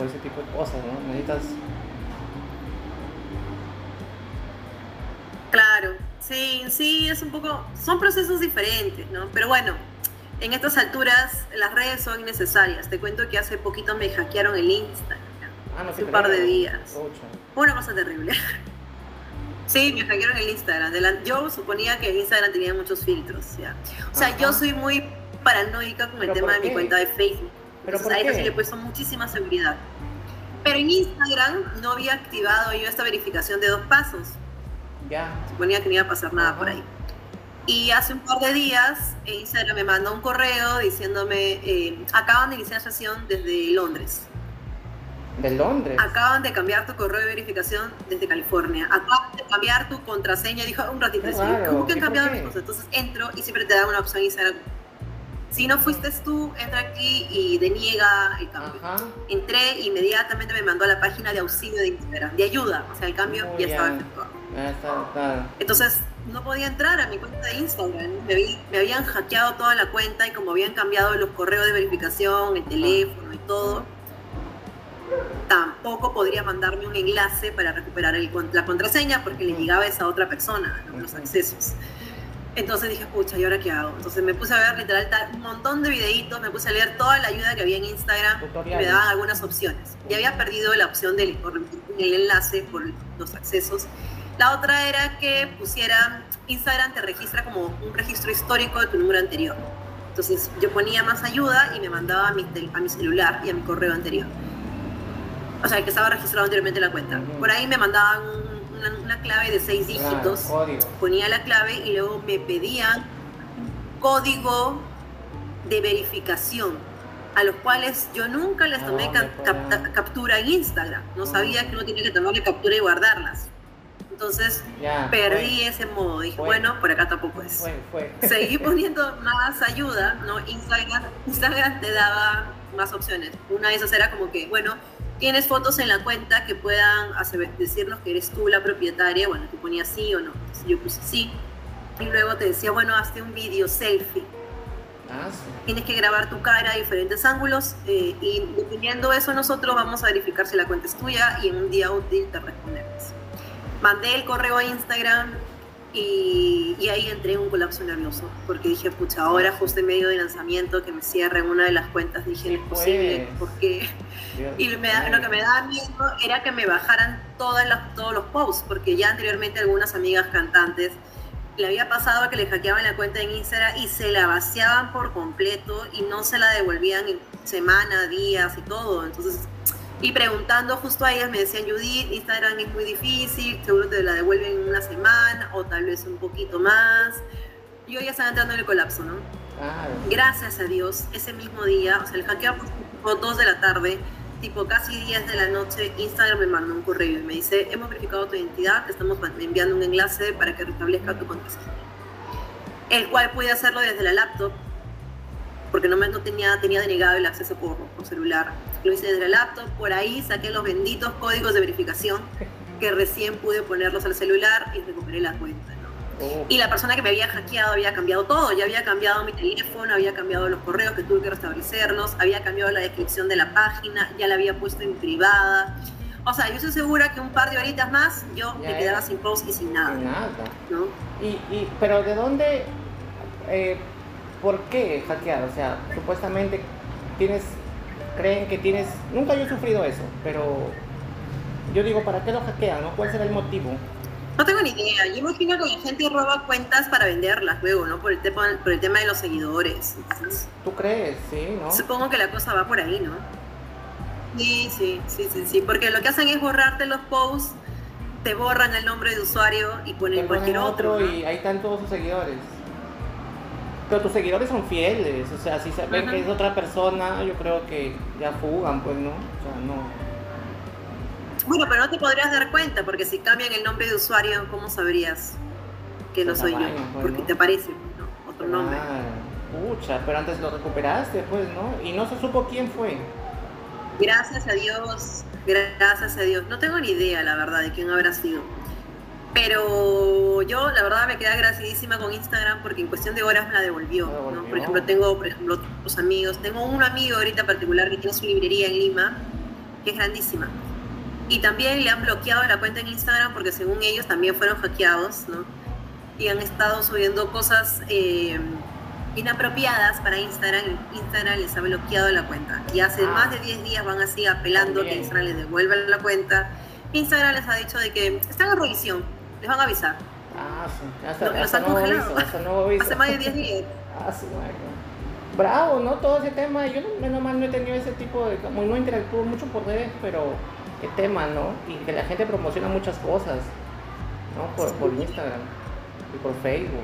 o ese tipo de cosas, ¿no? Necesitas sí, sí, es un poco, son procesos diferentes, ¿no? Pero bueno, en estas alturas las redes son innecesarias. Te cuento que hace poquito me hackearon el Instagram, ah, hace un par de días. Una cosa terrible. Sí, me hackearon el Instagram. Yo suponía que el Instagram tenía muchos filtros. ¿ya? O sea, yo soy muy paranoica con el tema de mi cuenta de Facebook. ¿Pero a eso sí le he puesto muchísima seguridad. Pero en Instagram no había activado yo esta verificación de dos pasos. Ya. Suponía que no iba a pasar nada por ahí. Y hace un par de días Instagram me mandó un correo diciéndome, eh, acaban de iniciar sesión desde Londres. ¿De Londres? Acaban de cambiar tu correo de verificación desde California. Acaban de cambiar tu contraseña. Dijo un ratito. ¿Cómo que han cambiado mis cosas? Entonces entro y siempre te da una opción Instagram. Si no fuiste tú, entra aquí y deniega el cambio. Entré inmediatamente me mandó a la página de auxilio de Instagram, de ayuda. O sea, el cambio ya estaba efectuado. Entonces, no podía entrar a mi cuenta de Instagram. Me, habían hackeado toda la cuenta y como habían cambiado los correos de verificación, el teléfono y todo, tampoco podría mandarme un enlace para recuperar la contraseña porque le llegaba a esa otra persona los accesos. Entonces dije, pucha, ¿y ahora qué hago? Entonces me puse a ver literal un montón de videitos, me puse a leer toda la ayuda que había en Instagram y me daban algunas opciones. Y había perdido la opción del el enlace por los accesos la otra era que pusiera, Instagram te registra como un registro histórico de tu número anterior. Entonces yo ponía más ayuda y me mandaba a mi, a mi celular y a mi correo anterior. O sea, el que estaba registrado anteriormente en la cuenta. Por ahí me mandaban una, clave de seis dígitos, ponía la clave y luego me pedían código de verificación, a los cuales yo nunca les tomé captura en Instagram. No sabía que uno tiene que tomarle captura y guardarlas. Entonces perdí ese modo. Dije, bueno, por acá tampoco es. Seguí poniendo más ayuda, ¿no? Instagram, Instagram te daba más opciones. Una de esas era como que, bueno, tienes fotos en la cuenta que puedan decirnos que eres tú la propietaria. Bueno, tú ponías sí o no. yo puse sí. Y luego te decía, bueno, hazte un video selfie. Ah, tienes que grabar tu cara a diferentes ángulos eh, y dependiendo de eso nosotros vamos a verificar si la cuenta es tuya y en un día útil te respondemos mandé el correo a Instagram y, ahí entré en un colapso nervioso, porque dije, pucha, ahora justo en medio del lanzamiento que me cierren una de las cuentas, dije, no es posible, pues. porque... Y lo que me daba miedo era que me bajaran todas las, todos los posts, porque ya anteriormente algunas amigas cantantes le había pasado que le hackeaban la cuenta en Instagram y se la vaciaban por completo y no se la devolvían en semana, días y todo. Entonces y preguntando justo a ellas me decían, Judith, Instagram es muy difícil, seguro te la devuelven en una semana o tal vez un poquito más. Yo ya estaba entrando en el colapso, ¿no? Gracias a Dios, ese mismo día, o sea, el hackeo fue 2 de la tarde, tipo casi 10 de la noche, Instagram me mandó un correo y me dice, hemos verificado tu identidad, estamos enviando un enlace para que restablezca tu contraseña. El cual pude hacerlo desde la laptop, porque no, me, no tenía, tenía denegado el acceso por, por celular lo hice desde el laptop, por ahí saqué los benditos códigos de verificación que recién pude ponerlos al celular y recuperé la cuenta. Oh. Y la persona que me había hackeado había cambiado todo, ya había cambiado mi teléfono, había cambiado los correos que tuve que restablecerlos, había cambiado la descripción de la página, ya la había puesto en privada. O sea, yo estoy segura que un par de horitas más yo me quedaba sin post y sin nada. nada. Y, pero ¿de dónde, eh, por qué hackeado? O sea, supuestamente tienes creen que tienes... Nunca yo he sufrido eso, pero yo digo, ¿para qué lo hackean? ¿no? ¿Cuál será el motivo? No tengo ni idea. Yo imagino que la gente roba cuentas para venderlas luego, ¿no? Por el tema, por el tema de los seguidores. ¿Tú crees? Sí, ¿no? Supongo que la cosa va por ahí, ¿no? Sí, sí, sí, sí, sí. Porque lo que hacen es borrarte los posts, te borran el nombre de usuario y ponen cualquier otro. Y ahí están todos sus seguidores. Pero tus seguidores son fieles, o sea, si saben que es otra persona, yo creo que ya fugan, pues, ¿no? O sea, no. Bueno, pero no te podrías dar cuenta, porque si cambian el nombre de usuario, ¿cómo sabrías que no soy yo? Pues, porque te aparece ¿no? otro nombre. Pucha, pero antes lo recuperaste, pues, ¿no? Y no se supo quién fue. Gracias a Dios, gracias a Dios. No tengo ni idea, la verdad, de quién habrá sido. Pero yo, la verdad, me quedé agradecidísima con Instagram porque en cuestión de horas me la devolvió. ¿no? Por ejemplo, tengo por ejemplo, otros amigos. Tengo un amigo ahorita particular que tiene su librería en Lima, que es grandísima. Y también le han bloqueado la cuenta en Instagram porque según ellos también fueron hackeados, ¿no? Y han estado subiendo cosas eh, inapropiadas para Instagram. Instagram les ha bloqueado la cuenta. Y hace ah. más de 10 días van así apelando que Instagram les devuelva la cuenta. Instagram les ha dicho de que están en revisión les van a avisar. Ah, sí. Hasta, han nuevo aviso, hasta nuevo aviso. Hace más de 10 días. Ah, sí, bueno. Bravo, ¿no? Todo ese tema. Yo, no- menos mal, no he tenido ese tipo de. Como no interactúo mucho por redes, pero qué tema, ¿no? Y que la gente promociona muchas cosas, ¿no? Por, por Instagram y por Facebook.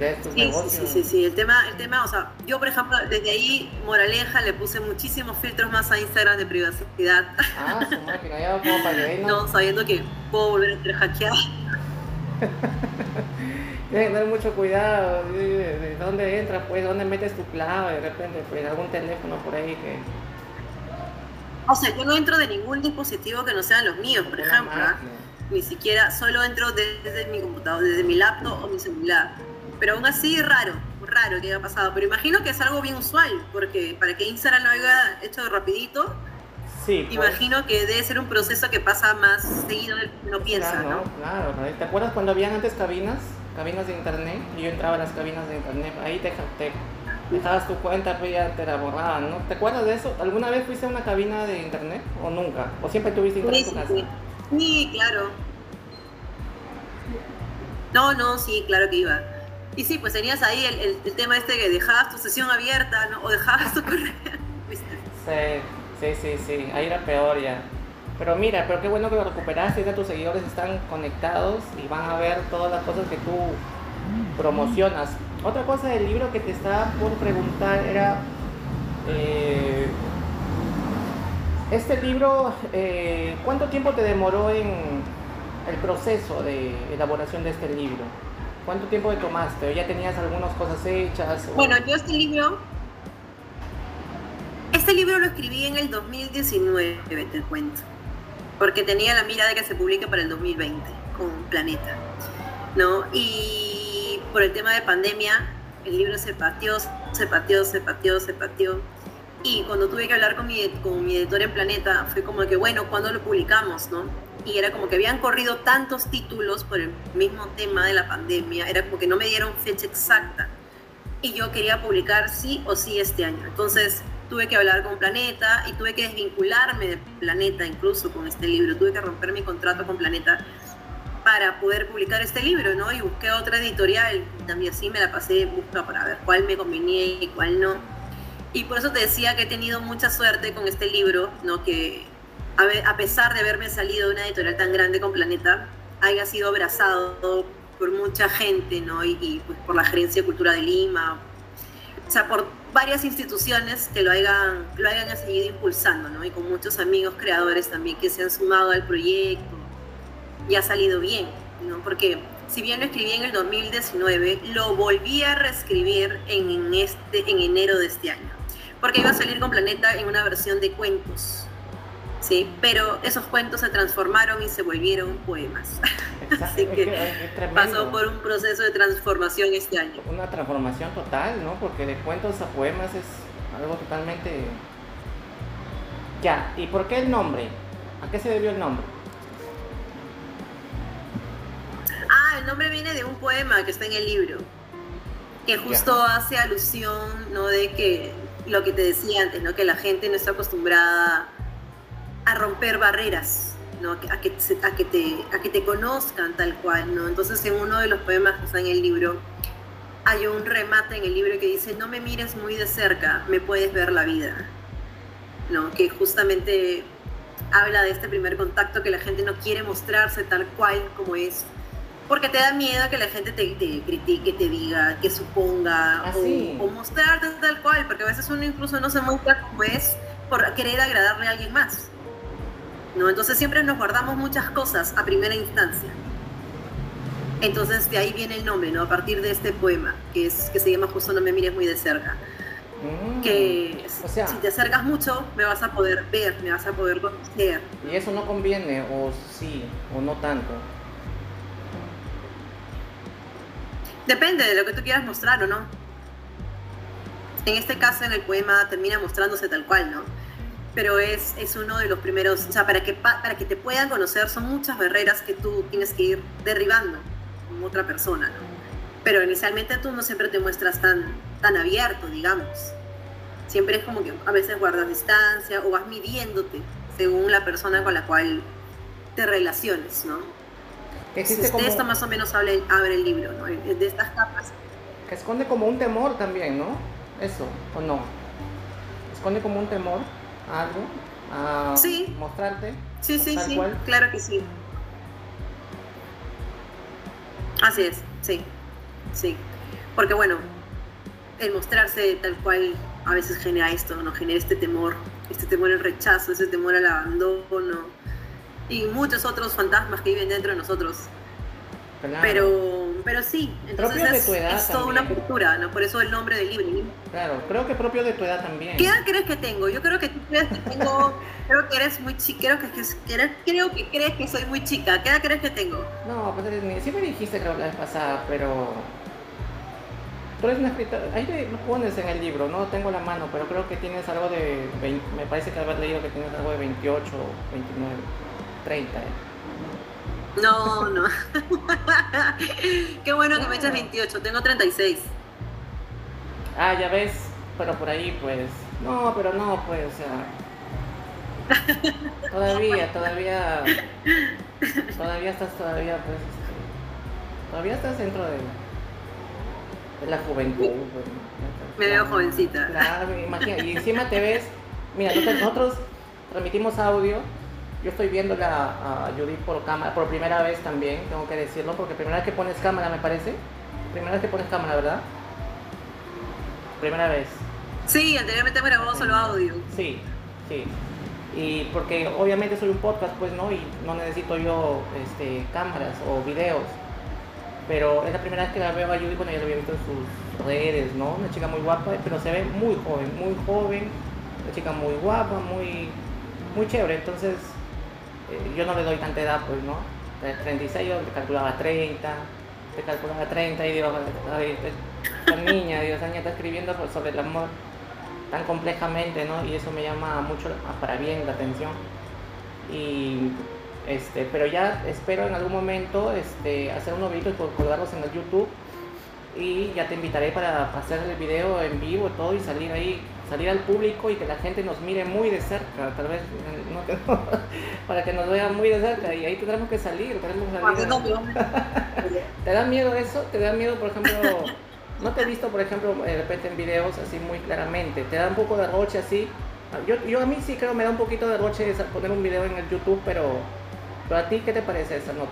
De estos Sí, negocios. sí, sí, sí. El tema, el tema, o sea, yo por ejemplo, desde ahí, moraleja, le puse muchísimos filtros más a Instagram de privacidad. Ah, su máquina, ya como para que no. Sabiendo que puedo volver a ser hackeada. Tienes que tener mucho cuidado de, de- de dónde entras, pues, dónde metes tu clave, de repente, pues, algún teléfono por ahí que. O sea, yo no entro de ningún dispositivo que no sean los míos, por ejemplo. ¿ah? Ni siquiera, solo entro desde mi computador, desde mi laptop o mi celular. Pero aún así, raro, raro que haya pasado. Pero imagino que es algo bien usual, porque para que Instagram lo haya hecho rapidito, Sí, pues, imagino que debe ser un proceso que pasa más seguido del que uno piensa, claro, ¿no? Claro. ¿te acuerdas cuando habían antes cabinas? Cabinas de internet, y yo entraba a las cabinas de internet, ahí te, te dejabas tu cuenta, pues ya te la borraban, ¿no? ¿Te acuerdas de eso? ¿Alguna vez fuiste a una cabina de internet o nunca? ¿O siempre tuviste internet Sí, en tu casa? sí. Sí, claro. No, no, sí, claro que iba. Y sí, pues tenías ahí el, el- tema este que dejabas tu sesión abierta, ¿no? O dejabas tu correo. Sí, sí, sí, sí, ahí era peor ya. Pero mira, pero qué bueno que lo recuperaste, ya tus seguidores están conectados y van a ver todas las cosas que tú promocionas. Otra cosa del libro que te estaba por preguntar era, eh, este libro, eh, ¿cuánto tiempo te demoró en el proceso de elaboración de este libro? ¿Cuánto tiempo te tomaste? ¿O ya tenías algunas cosas hechas? o- Bueno, yo este libro. Este libro lo escribí en el 2019, te cuento. Porque tenía la mira de que se publique para el 2020 con Planeta. ¿No? Y por el tema de pandemia, el libro se pateó, se pateó, se pateó, se pateó. Y cuando tuve que hablar con mi, con mi editor en Planeta, fue como que, bueno, ¿cuándo lo publicamos, no? Y era como que habían corrido tantos títulos por el mismo tema de la pandemia, era como que no me dieron fecha exacta. Y yo quería publicar sí o sí este año. Entonces tuve que hablar con Planeta y tuve que desvincularme de Planeta incluso con este libro. Tuve que romper mi contrato con Planeta para poder publicar este libro, ¿no? Y busqué otra editorial, también así me la pasé en busca para ver cuál me convenía y cuál no. Y por eso te decía que he tenido mucha suerte con este libro, ¿no? Que a, pesar de haberme salido de una editorial tan grande con Planeta, haya sido abrazado por mucha gente, ¿no? Y, y, pues, por la Gerencia de Cultura de Lima, o sea, por varias instituciones que lo hayan, lo hayan seguido impulsando, ¿no? Y con muchos amigos creadores también que se han sumado al proyecto y ha salido bien, ¿no? Porque si bien lo escribí en el 2019, lo volví a reescribir en, este, en enero de este año, porque iba a salir con Planeta en una versión de cuentos, ¿sí? Pero esos cuentos se transformaron y se volvieron poemas. Así que. Pasó por un proceso de transformación este año. una transformación total, ¿no? Porque de cuentos a poemas es algo totalmente... Ya, ¿y por qué el nombre? ¿A qué se debió el nombre? Ah, el nombre viene de un poema que está en el libro, que justo hace alusión, ¿no? De que lo que te decía antes, ¿no? Que la gente no está acostumbrada a romper barreras, ¿no? A que, a que, te, a que te conozcan tal cual, ¿no? Entonces en uno de los poemas que está en el libro, hay un remate en el libro que dice, no me mires muy de cerca, me puedes ver la vida, ¿no? Que justamente habla de este primer contacto que la gente no quiere mostrarse tal cual como es, porque te da miedo que la gente te, te critique, te diga, que suponga, Ah, o, sí. o mostrarte tal cual, porque a veces uno incluso no se muestra como es por querer agradarle a alguien más. ¿No? Entonces siempre nos guardamos muchas cosas a primera instancia. Entonces de ahí viene el nombre, ¿no? A partir de este poema, que, es, que se llama Justo no me mires muy de cerca. Mm, Que o sea, si te acercas mucho, me vas a poder ver, me vas a poder conocer. y eso no conviene, o sí, o no tanto. Depende de lo que tú quieras mostrar o no. En este caso, en el poema termina mostrándose tal cual, ¿no? Pero es, es uno de los primeros, o sea, para que, pa- para que te puedan conocer son muchas barreras que tú tienes que ir derribando con otra persona, ¿no? Pero inicialmente tú no siempre te muestras tan, tan abierto, digamos. Siempre es como que a veces guardas distancia o vas midiéndote según la persona con la cual te relaciones, ¿no? existe como... esto más o menos abre, abre el libro, ¿no? De estas capas. Que esconde como un temor también, ¿no? Eso, ¿o no? Esconde como un temor algo, a sí. mostrarte. Sí, sí, sí, claro que sí. Así es, sí, sí. Porque bueno, el mostrarse tal cual a veces genera esto, ¿no? Genera este temor, este temor al rechazo, ese temor al abandono y muchos otros fantasmas que viven dentro de nosotros. Pero, pero sí, entonces es, es toda una cultura, ¿no? Por eso el nombre del libro. Claro, creo que propio de tu edad también. ¿Qué edad crees que tengo? Yo creo que tú crees que tengo, creo que eres muy chica, creo que, creo que crees que soy muy chica. ¿Qué edad crees que tengo? No, pues sí me dijiste creo la vez pasada, pero Tú eres una escritora, ahí lo pones en el libro, no tengo la mano, pero creo que tienes algo de, me parece que haber leído que tienes algo de 28, 29, 30. No, no. Qué bueno que me echas 28, tengo 36. Ah, ya ves, pero por ahí pues, no, pero no, pues, o sea, todavía, todavía, todavía estás, todavía pues, este, todavía estás dentro de la juventud. Me veo jovencita. Claro, imagínate. Y encima te ves. Mira, nosotros transmitimos audio. Yo estoy viendo a Judith por cámara, por primera vez también, tengo que decirlo, porque primera vez que pones cámara, me parece. Primera vez que pones cámara, ¿verdad? Primera vez. Sí, anteriormente me grababa solo audio. Sí, sí. Y porque obviamente soy un podcast, pues, ¿no? Y no necesito yo este, cámaras o videos. Pero es la primera vez que la veo a Judy, bueno, ya lo había visto en sus redes, ¿no? Una chica muy guapa, pero se ve muy joven, muy joven, una chica muy guapa, muy, muy chévere. Entonces, yo no le doy tanta edad, pues, ¿no? 36 yo te calculaba 30, te calculaba 30 y digo, ay, esta niña, Dios, niña está escribiendo sobre el amor tan complejamente, ¿no? Y eso me llama mucho para bien la atención. Y este, pero ya espero en algún momento este, hacer unos videos y colgarlos en el YouTube y ya te invitaré para hacer el video en vivo todo y salir ahí, salir al público y que la gente nos mire muy de cerca, tal vez para que nos vea muy de cerca y ahí tendremos que salir, ¿Te da miedo eso? ¿Te da miedo, por ejemplo, no te he visto, por ejemplo, de repente en videos así muy claramente, te da un poco de roche así? Yo, yo a mí sí creo me da un poquito de roche poner un video en el YouTube, pero pero a ti, ¿qué te parece esa nota?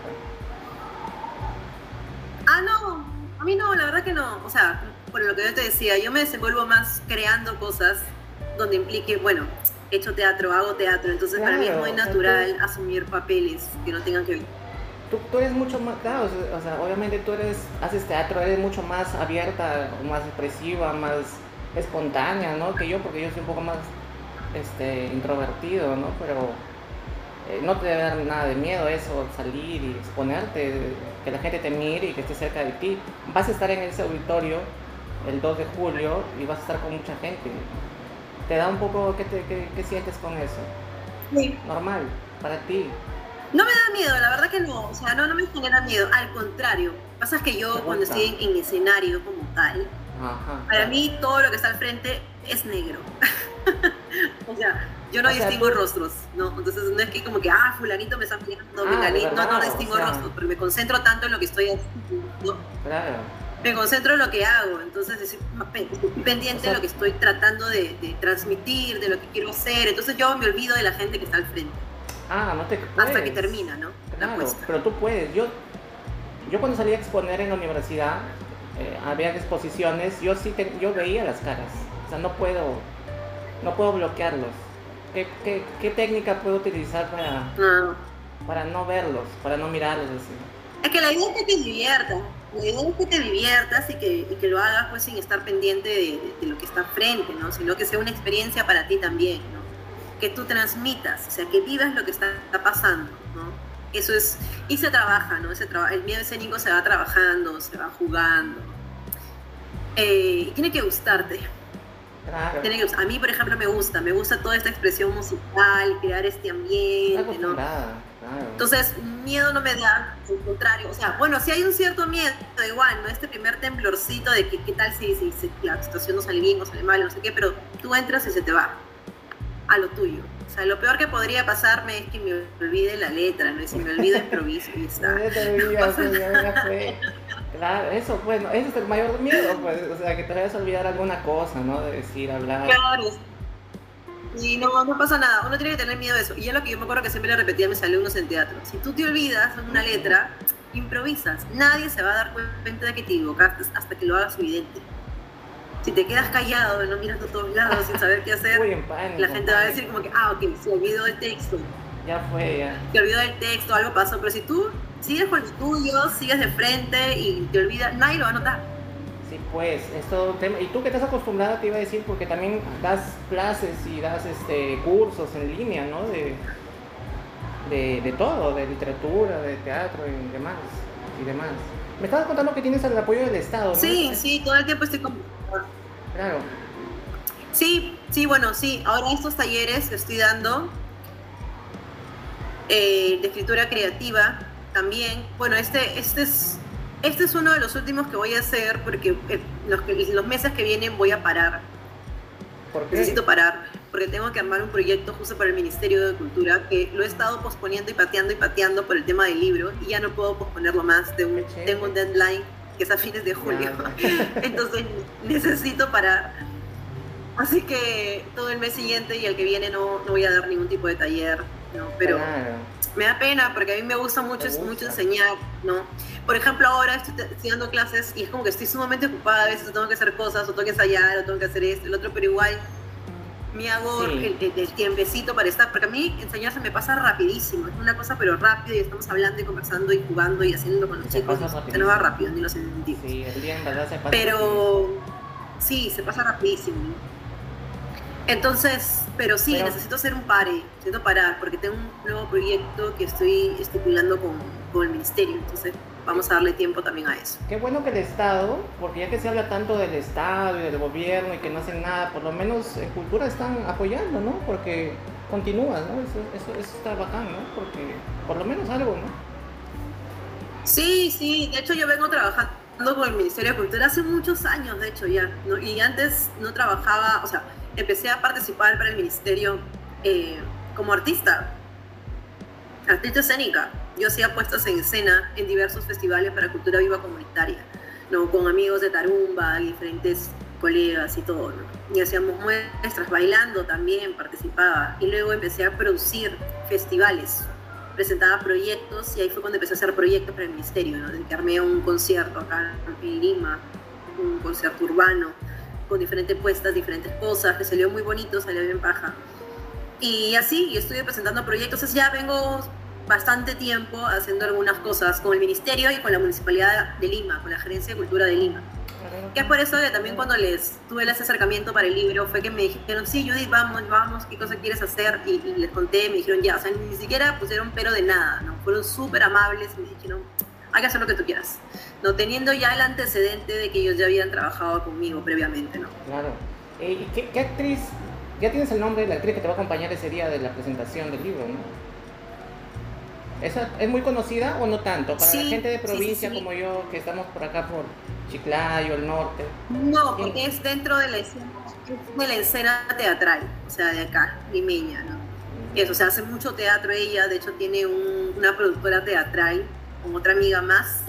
Ah, no, a mí no, la verdad que no. O sea, por lo que yo te decía, yo me desenvuelvo más creando cosas donde implique, bueno, he hecho teatro, hago teatro, entonces para mí es muy natural asumir papeles que no tengan que ver. Tú, tú, eres mucho más, claro, o sea, obviamente tú eres, haces teatro, eres mucho más abierta, más expresiva, más espontánea, ¿no? Que yo, porque yo soy un poco más este, introvertido, ¿no? Pero eh, no te debe dar nada de miedo eso, salir y exponerte, que la gente te mire y que esté cerca de ti. Vas a estar en ese auditorio el 2 de julio y vas a estar con mucha gente. ¿Te da un poco, qué, qué, sientes con eso? Sí. Normal, para ti. No me da miedo, la verdad que no, o sea, no, no me genera miedo, al contrario. Pasa que yo cuando estoy en, escenario como tal, para mí todo lo que está al frente es negro. o sea, yo no distingo rostros, ¿no? Entonces no es que como que, ah, fulanito me está mirando, ah, no, no distingo rostros, pero me concentro tanto en lo que estoy haciendo. Claro. Me concentro en lo que hago, entonces estoy pendiente de lo que estoy tratando de, transmitir, de lo que quiero hacer, entonces yo me olvido de la gente que está al frente. Ah, no te Hasta que termina, ¿no? Claro, pero tú puedes. Yo, yo cuando salí a exponer en la universidad, eh, había exposiciones, yo sí yo veía las caras, o sea, no puedo, no puedo bloquearlos ¿Qué, qué, técnica puedo utilizar para, no. para no verlos, para no mirarlos así? Es que la idea es que te diviertas, la idea es que te diviertas y que, y que lo hagas pues sin estar pendiente de, de, lo que está frente, ¿no? Sino que sea una experiencia para ti también, ¿no? Que tú transmitas, o sea, que vivas lo que está, pasando, ¿no? Eso es, y se trabaja, ¿no? Se traba, el miedo escénico se va trabajando, se va jugando. Eh, tiene que gustarte, a mí, por ejemplo, me gusta, me gusta toda esta expresión musical, crear este ambiente, ¿no? Entonces, miedo no me da, al contrario, o sea, bueno, si hay un cierto miedo, igual, ¿no? Este primer temblorcito de que qué tal si, si, la situación no sale bien o sale mal, no sé qué, pero tú entras y se te va a lo tuyo. O sea, lo peor que podría pasarme es que me olvide la letra, ¿no? Y si me olvido improviso y está. Ya te olvidas, ya, ya fue. Claro, eso, bueno, ese es el mayor miedo, pues, o sea, que te vayas a olvidar alguna cosa, ¿no? De decir, hablar. Claro. Y no, no pasa nada, uno tiene que tener miedo de eso. Y es lo que yo me acuerdo que siempre le repetía a mis alumnos en teatro. Si tú te olvidas una letra, improvisas. Nadie se va a dar cuenta de que te equivocaste hasta que lo hagas evidente. Si te quedas callado, no miras a todos lados sin saber qué hacer, Uy, en pánico, la gente va a decir como que, ah, ok, se olvidó el texto. Ya fue, ya. te olvidó del texto, algo pasó, pero si tú sigues con lo tuyo, sigues de frente y te olvidas, nadie lo va a notar. Pues, es todo un tema. Y tú que estás acostumbrada, te iba a decir, porque también das clases y das este cursos en línea, ¿no? De, de, de todo, de literatura, de teatro y demás. Y demás. Me estabas contando que tienes el apoyo del Estado, ¿no? Sí, sí, todo el tiempo estoy con... Claro. Sí, sí, bueno, sí. Ahora estos talleres que estoy dando eh, de escritura creativa también. Bueno, este, este es este es uno de los últimos que voy a hacer porque eh, los, los meses que vienen voy a parar. ¿Por qué? Necesito parar porque tengo que armar un proyecto justo para el Ministerio de Cultura que lo he estado posponiendo y pateando y pateando por el tema del libro y ya no puedo posponerlo más. Tengo, tengo un deadline que es a fines de julio. Entonces necesito parar. Así que todo el mes siguiente y el que viene no, no voy a dar ningún tipo de taller, ¿no? Pero Claro. me da pena porque a mí me gusta mucho, gusta. mucho enseñar, ¿no? Por ejemplo, ahora estoy, estoy dando clases y es como que estoy sumamente ocupada, a veces tengo que hacer cosas, o tengo que ensayar, o tengo que hacer esto, el otro, pero igual me hago Sí. el, el- el tiempecito para estar, porque a mí enseñar se me pasa rapidísimo, es una cosa pero rápido y estamos hablando y conversando y jugando y haciendo con los Se chicos, se nos va rápido, ni lo sentí. Sí, el día en verdad se pasa. Pero sí, se pasa rapidísimo. Entonces, pero sí, Pero- necesito hacer un pare, necesito parar, porque tengo un nuevo proyecto que estoy estipulando con, con el ministerio, entonces vamos a darle tiempo también a eso. Qué bueno que el Estado, porque ya que se habla tanto del Estado y del gobierno y que no hacen nada, por lo menos en cultura están apoyando, ¿no? Porque continúa, ¿no? Eso, eso, eso está bacán, ¿no? Porque por lo menos algo, ¿no? Sí, sí, de hecho yo vengo trabajando con el Ministerio de Cultura hace muchos años, de hecho ya, ¿no? y antes no trabajaba, o sea, empecé a participar para el Ministerio eh, como artista, artista escénica. Yo hacía puestas en escena en diversos festivales para cultura viva comunitaria, ¿no? con amigos de Tarumba, diferentes colegas y todo, y hacíamos muestras, bailando también participaba, y luego empecé a producir festivales presentaba proyectos y ahí fue cuando empecé a hacer proyectos para el ministerio, ¿no? armé un concierto acá en Lima, un concierto urbano, con diferentes puestas, diferentes cosas, que salió muy bonito, salió bien paja. Y así, y estuve presentando proyectos, entonces ya vengo bastante tiempo haciendo algunas cosas con el ministerio y con la Municipalidad de Lima, con la Gerencia de Cultura de Lima. Que es por eso que también cuando les tuve ese acercamiento para el libro fue que me dijeron, sí, Judith, vamos, vamos, ¿qué cosa quieres hacer? Y, y les conté, me dijeron, ya, o sea, ni siquiera pusieron pero de nada, ¿no? Fueron súper amables y me dijeron, hay que hacer lo que tú quieras. No teniendo ya el antecedente de que ellos ya habían trabajado conmigo previamente, ¿no? Claro. Eh, ¿y qué, qué actriz, ya tienes el nombre de la actriz que te va a acompañar ese día de la presentación del libro, ¿no? ¿Esa es muy conocida o no tanto? Para la Sí, gente de sí, sí, provincia sí. como yo, que estamos por acá por Chiclayo, el norte. No, porque es dentro de la escena, es de la escena teatral, o sea, de acá, limeña, ¿no? Eso, o sea, hace mucho teatro ella, de hecho tiene un- una productora teatral con otra amiga más.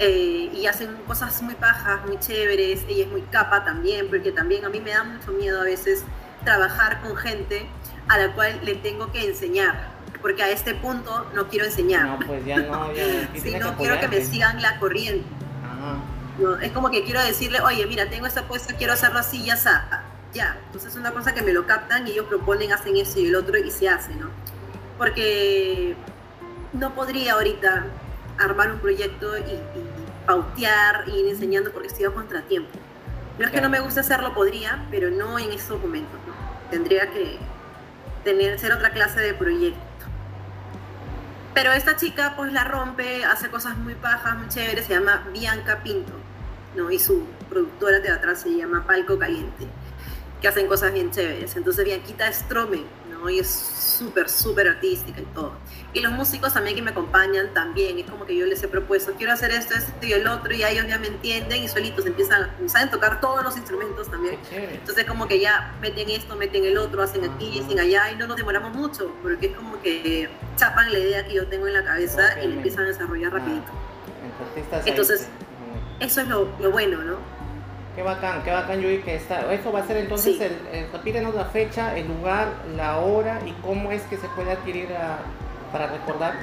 eh, y hacen cosas muy pajas, muy chéveres. Ella es muy capa también, porque también a mí me da mucho miedo a veces trabajar con gente a la cual le tengo que enseñar. Porque a este punto no quiero enseñar, No, pues ya no, ya sí sino tienes que quiero que me sigan la corriente. Ajá. No, es como que quiero decirle, oye, mira, tengo esta puesta, quiero hacerlo así, ya está. Ya, entonces es una cosa que me lo captan y ellos proponen, hacen eso y el otro y se hace, ¿no? Porque no podría ahorita armar un proyecto y, y pautear y ir enseñando porque estoy a contratiempo. No es que no me guste hacerlo, podría, pero no en estos momentos, ¿no? Tendría que tener, ser otra clase de proyecto. Pero esta chica pues la rompe, hace cosas muy pajas, muy chéveres, se llama Bianca Pinto, ¿no? Y su productora teatral se llama Palco Caliente, que hacen cosas bien chéveres. Entonces Bianquita Strome, ¿no? ¿no? Y es súper, súper artística y todo. Y los músicos también que me acompañan también, es como que yo les he propuesto, quiero hacer esto, esto y el otro, y ellos ya me entienden y solitos empiezan, saben tocar todos los instrumentos también. Entonces como que ya meten esto, meten el otro, hacen aquí, hacen allá, y no nos demoramos mucho, porque es como que chapan la idea que yo tengo en la cabeza y la empiezan a desarrollar ah, rapidito. Entonces, eso es lo, lo bueno, ¿no? Qué bacán, qué bacán, Yui, que está. Eso va a ser entonces, el, repítenos la fecha, el lugar, la hora y cómo es que se puede adquirir para recordar.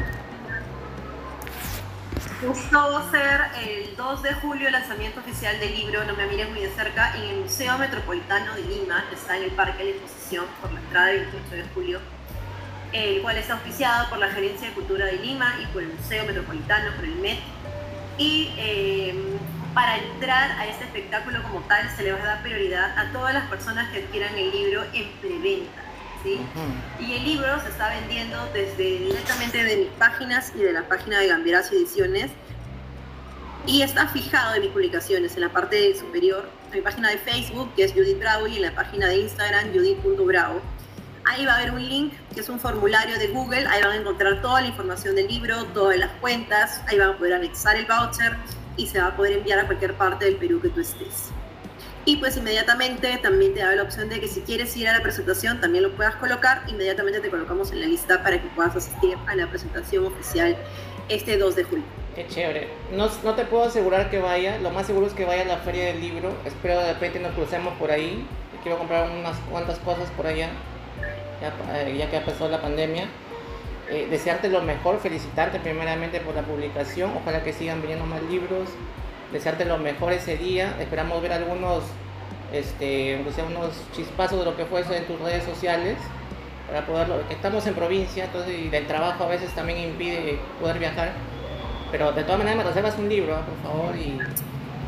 Justo va a ser el 2 de julio el lanzamiento oficial del libro No me mires muy de cerca en el Museo Metropolitano de Lima, que está en el Parque de la Exposición por la entrada del 28 de julio, el cual está oficiado por la Gerencia de Cultura de Lima y por el Museo Metropolitano, por el MET. Y eh, para entrar a este espectáculo como tal se le va a dar prioridad a todas las personas que adquieran el libro en preventa. ¿sí? Y el libro se está vendiendo desde directamente de mis páginas y de la página de Gambieras Ediciones. Y está fijado en mis publicaciones, en la parte superior, en mi página de Facebook, que es Judith Bravo, y en la página de Instagram, judith.bravo. Ahí va a haber un link, que es un formulario de Google, ahí van a encontrar toda la información del libro, todas las cuentas, ahí van a poder anexar el voucher, y se va a poder enviar a cualquier parte del Perú que tú estés. Y pues inmediatamente también te da la opción de que si quieres ir a la presentación también lo puedas colocar, inmediatamente te colocamos en la lista para que puedas asistir a la presentación oficial este 2 de julio. Qué chévere. No, no te puedo asegurar que vaya, lo más seguro es que vaya a la feria del libro, espero de repente nos crucemos por ahí, quiero comprar unas cuantas cosas por allá, ya, eh, ya que pasó la pandemia. Eh, desearte lo mejor, felicitarte primeramente por la publicación, ojalá que sigan viniendo más libros, desearte lo mejor ese día, esperamos ver algunos, este, unos chispazos de lo que fuese en tus redes sociales, para poderlo, estamos en provincia, entonces y del trabajo a veces también impide poder viajar, pero de todas maneras me reservas un libro, por favor, y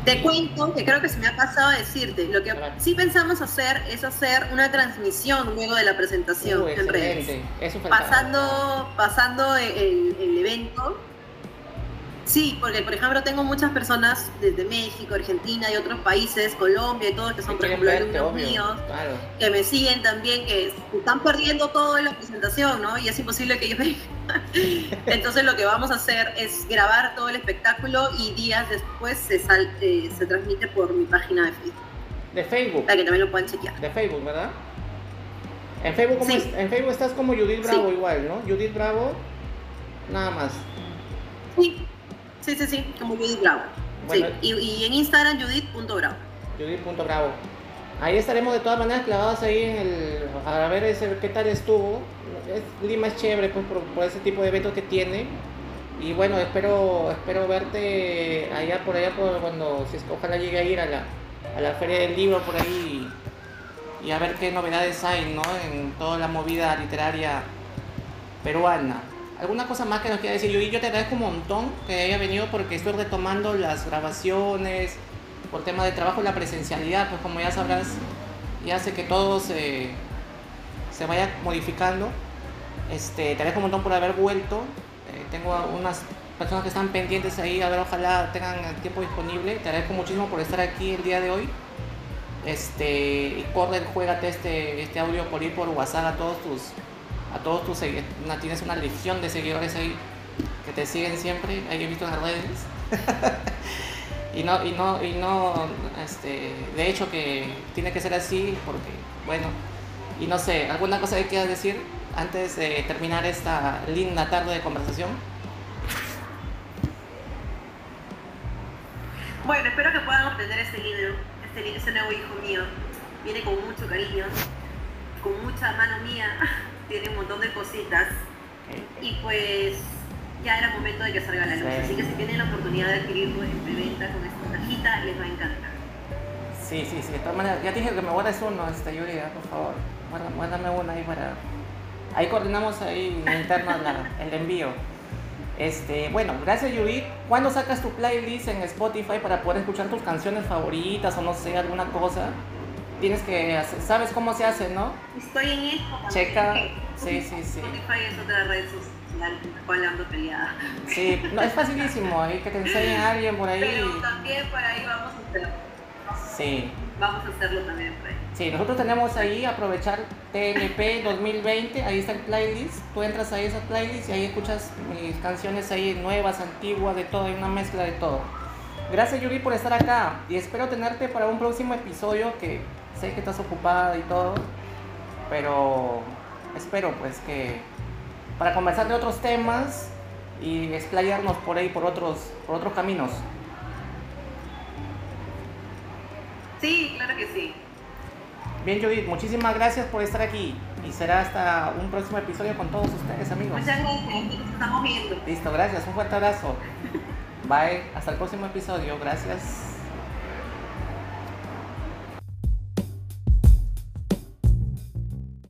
te cuento que creo que se me ha pasado a decir,te Lo que sí pensamos hacer es hacer una transmisión luego de la presentación en redes. pasando, pasando el, el evento Sí, porque por ejemplo tengo muchas personas desde México, Argentina y otros países, Colombia y todos que son por ejemplo alumnos míos, que me siguen también, que están perdiendo todo en la presentación, ¿no? Y es imposible que ellos vengan. Entonces lo que vamos a hacer es grabar todo el espectáculo y días después se, eh, se transmite por mi página de Facebook. De Facebook. Para que también lo puedan chequear. De Facebook, ¿verdad? En Facebook, en Facebook estás como Judith Bravo igual, ¿no? Judith Bravo, nada más. Sí. Sí, sí, sí, como Judith Bravo. sí. y, en Instagram, judith.bravo. Judith.bravo. Ahí estaremos de todas maneras clavados ahí en el, a ver ese, qué tal estuvo. Lima es chévere pues, por, ese tipo de eventos que tiene. Y bueno, espero espero verte allá por allá por cuando si es ojalá llegue a ir a la, a la feria del libro por ahí y, y a ver qué novedades hay ¿no? en toda la movida literaria peruana. ¿Alguna cosa más que nos quiera decir? Yo, yo te agradezco un montón que haya venido porque estoy retomando las grabaciones por tema de trabajo, la presencialidad, pues como ya sabrás, ya hace que todo se, se vaya modificando. Este, te agradezco un montón por haber vuelto. Eh, tengo unas personas que están pendientes ahí, a ver, ojalá tengan el tiempo disponible. Te agradezco muchísimo por estar aquí el día de hoy. Este, y corre, juégate este, este audio por ir por WhatsApp a todos tus a todos tus seguidores, tienes una legión de seguidores ahí que te siguen siempre, ahí he visto en las redes. y no, y no, y no, este, de hecho que tiene que ser así porque, bueno, y no sé, ¿alguna cosa que quieras decir antes de terminar esta linda tarde de conversación? Bueno, espero que puedan obtener este libro, este, este nuevo hijo mío. Viene con mucho cariño, con mucha mano mía tiene un montón de cositas. Y pues ya era momento de que salga la luz. Así que si tienen la oportunidad de adquirirlo en preventa con esta cajita, les va a encantar. Sí, sí, sí, de todas maneras, ya te dije que me guardes uno, esta Yuri, por favor. Guárdame uno ahí para. Ahí coordinamos ahí interno el envío. Este, bueno, gracias Yuri. ¿Cuándo sacas tu playlist en Spotify para poder escuchar tus canciones favoritas o no sé, alguna cosa? Tienes que hacer, sabes cómo se hace, ¿no? Estoy en esto. Checa, sí, sí, sí. Spotify es otra red social, cual ando peleada. Sí, no, es facilísimo, ahí que te enseñe alguien por ahí. Pero también por ahí vamos a hacer. Sí, vamos a hacerlo también por ahí. Sí, nosotros tenemos ahí aprovechar TLP 2020, ahí está el playlist, tú entras ahí a esa playlist y ahí escuchas mis canciones ahí nuevas, antiguas, de todo, hay una mezcla de todo. Gracias Yuri por estar acá y espero tenerte para un próximo episodio que sé que estás ocupada y todo, pero espero pues que para conversar de otros temas y explayarnos por ahí por otros, por otros caminos. Sí, claro que sí. Bien, Judith, muchísimas gracias por estar aquí y será hasta un próximo episodio con todos ustedes, amigos. Muchas gracias, estamos viendo. Listo, gracias, un fuerte abrazo. Bye, hasta el próximo episodio, gracias.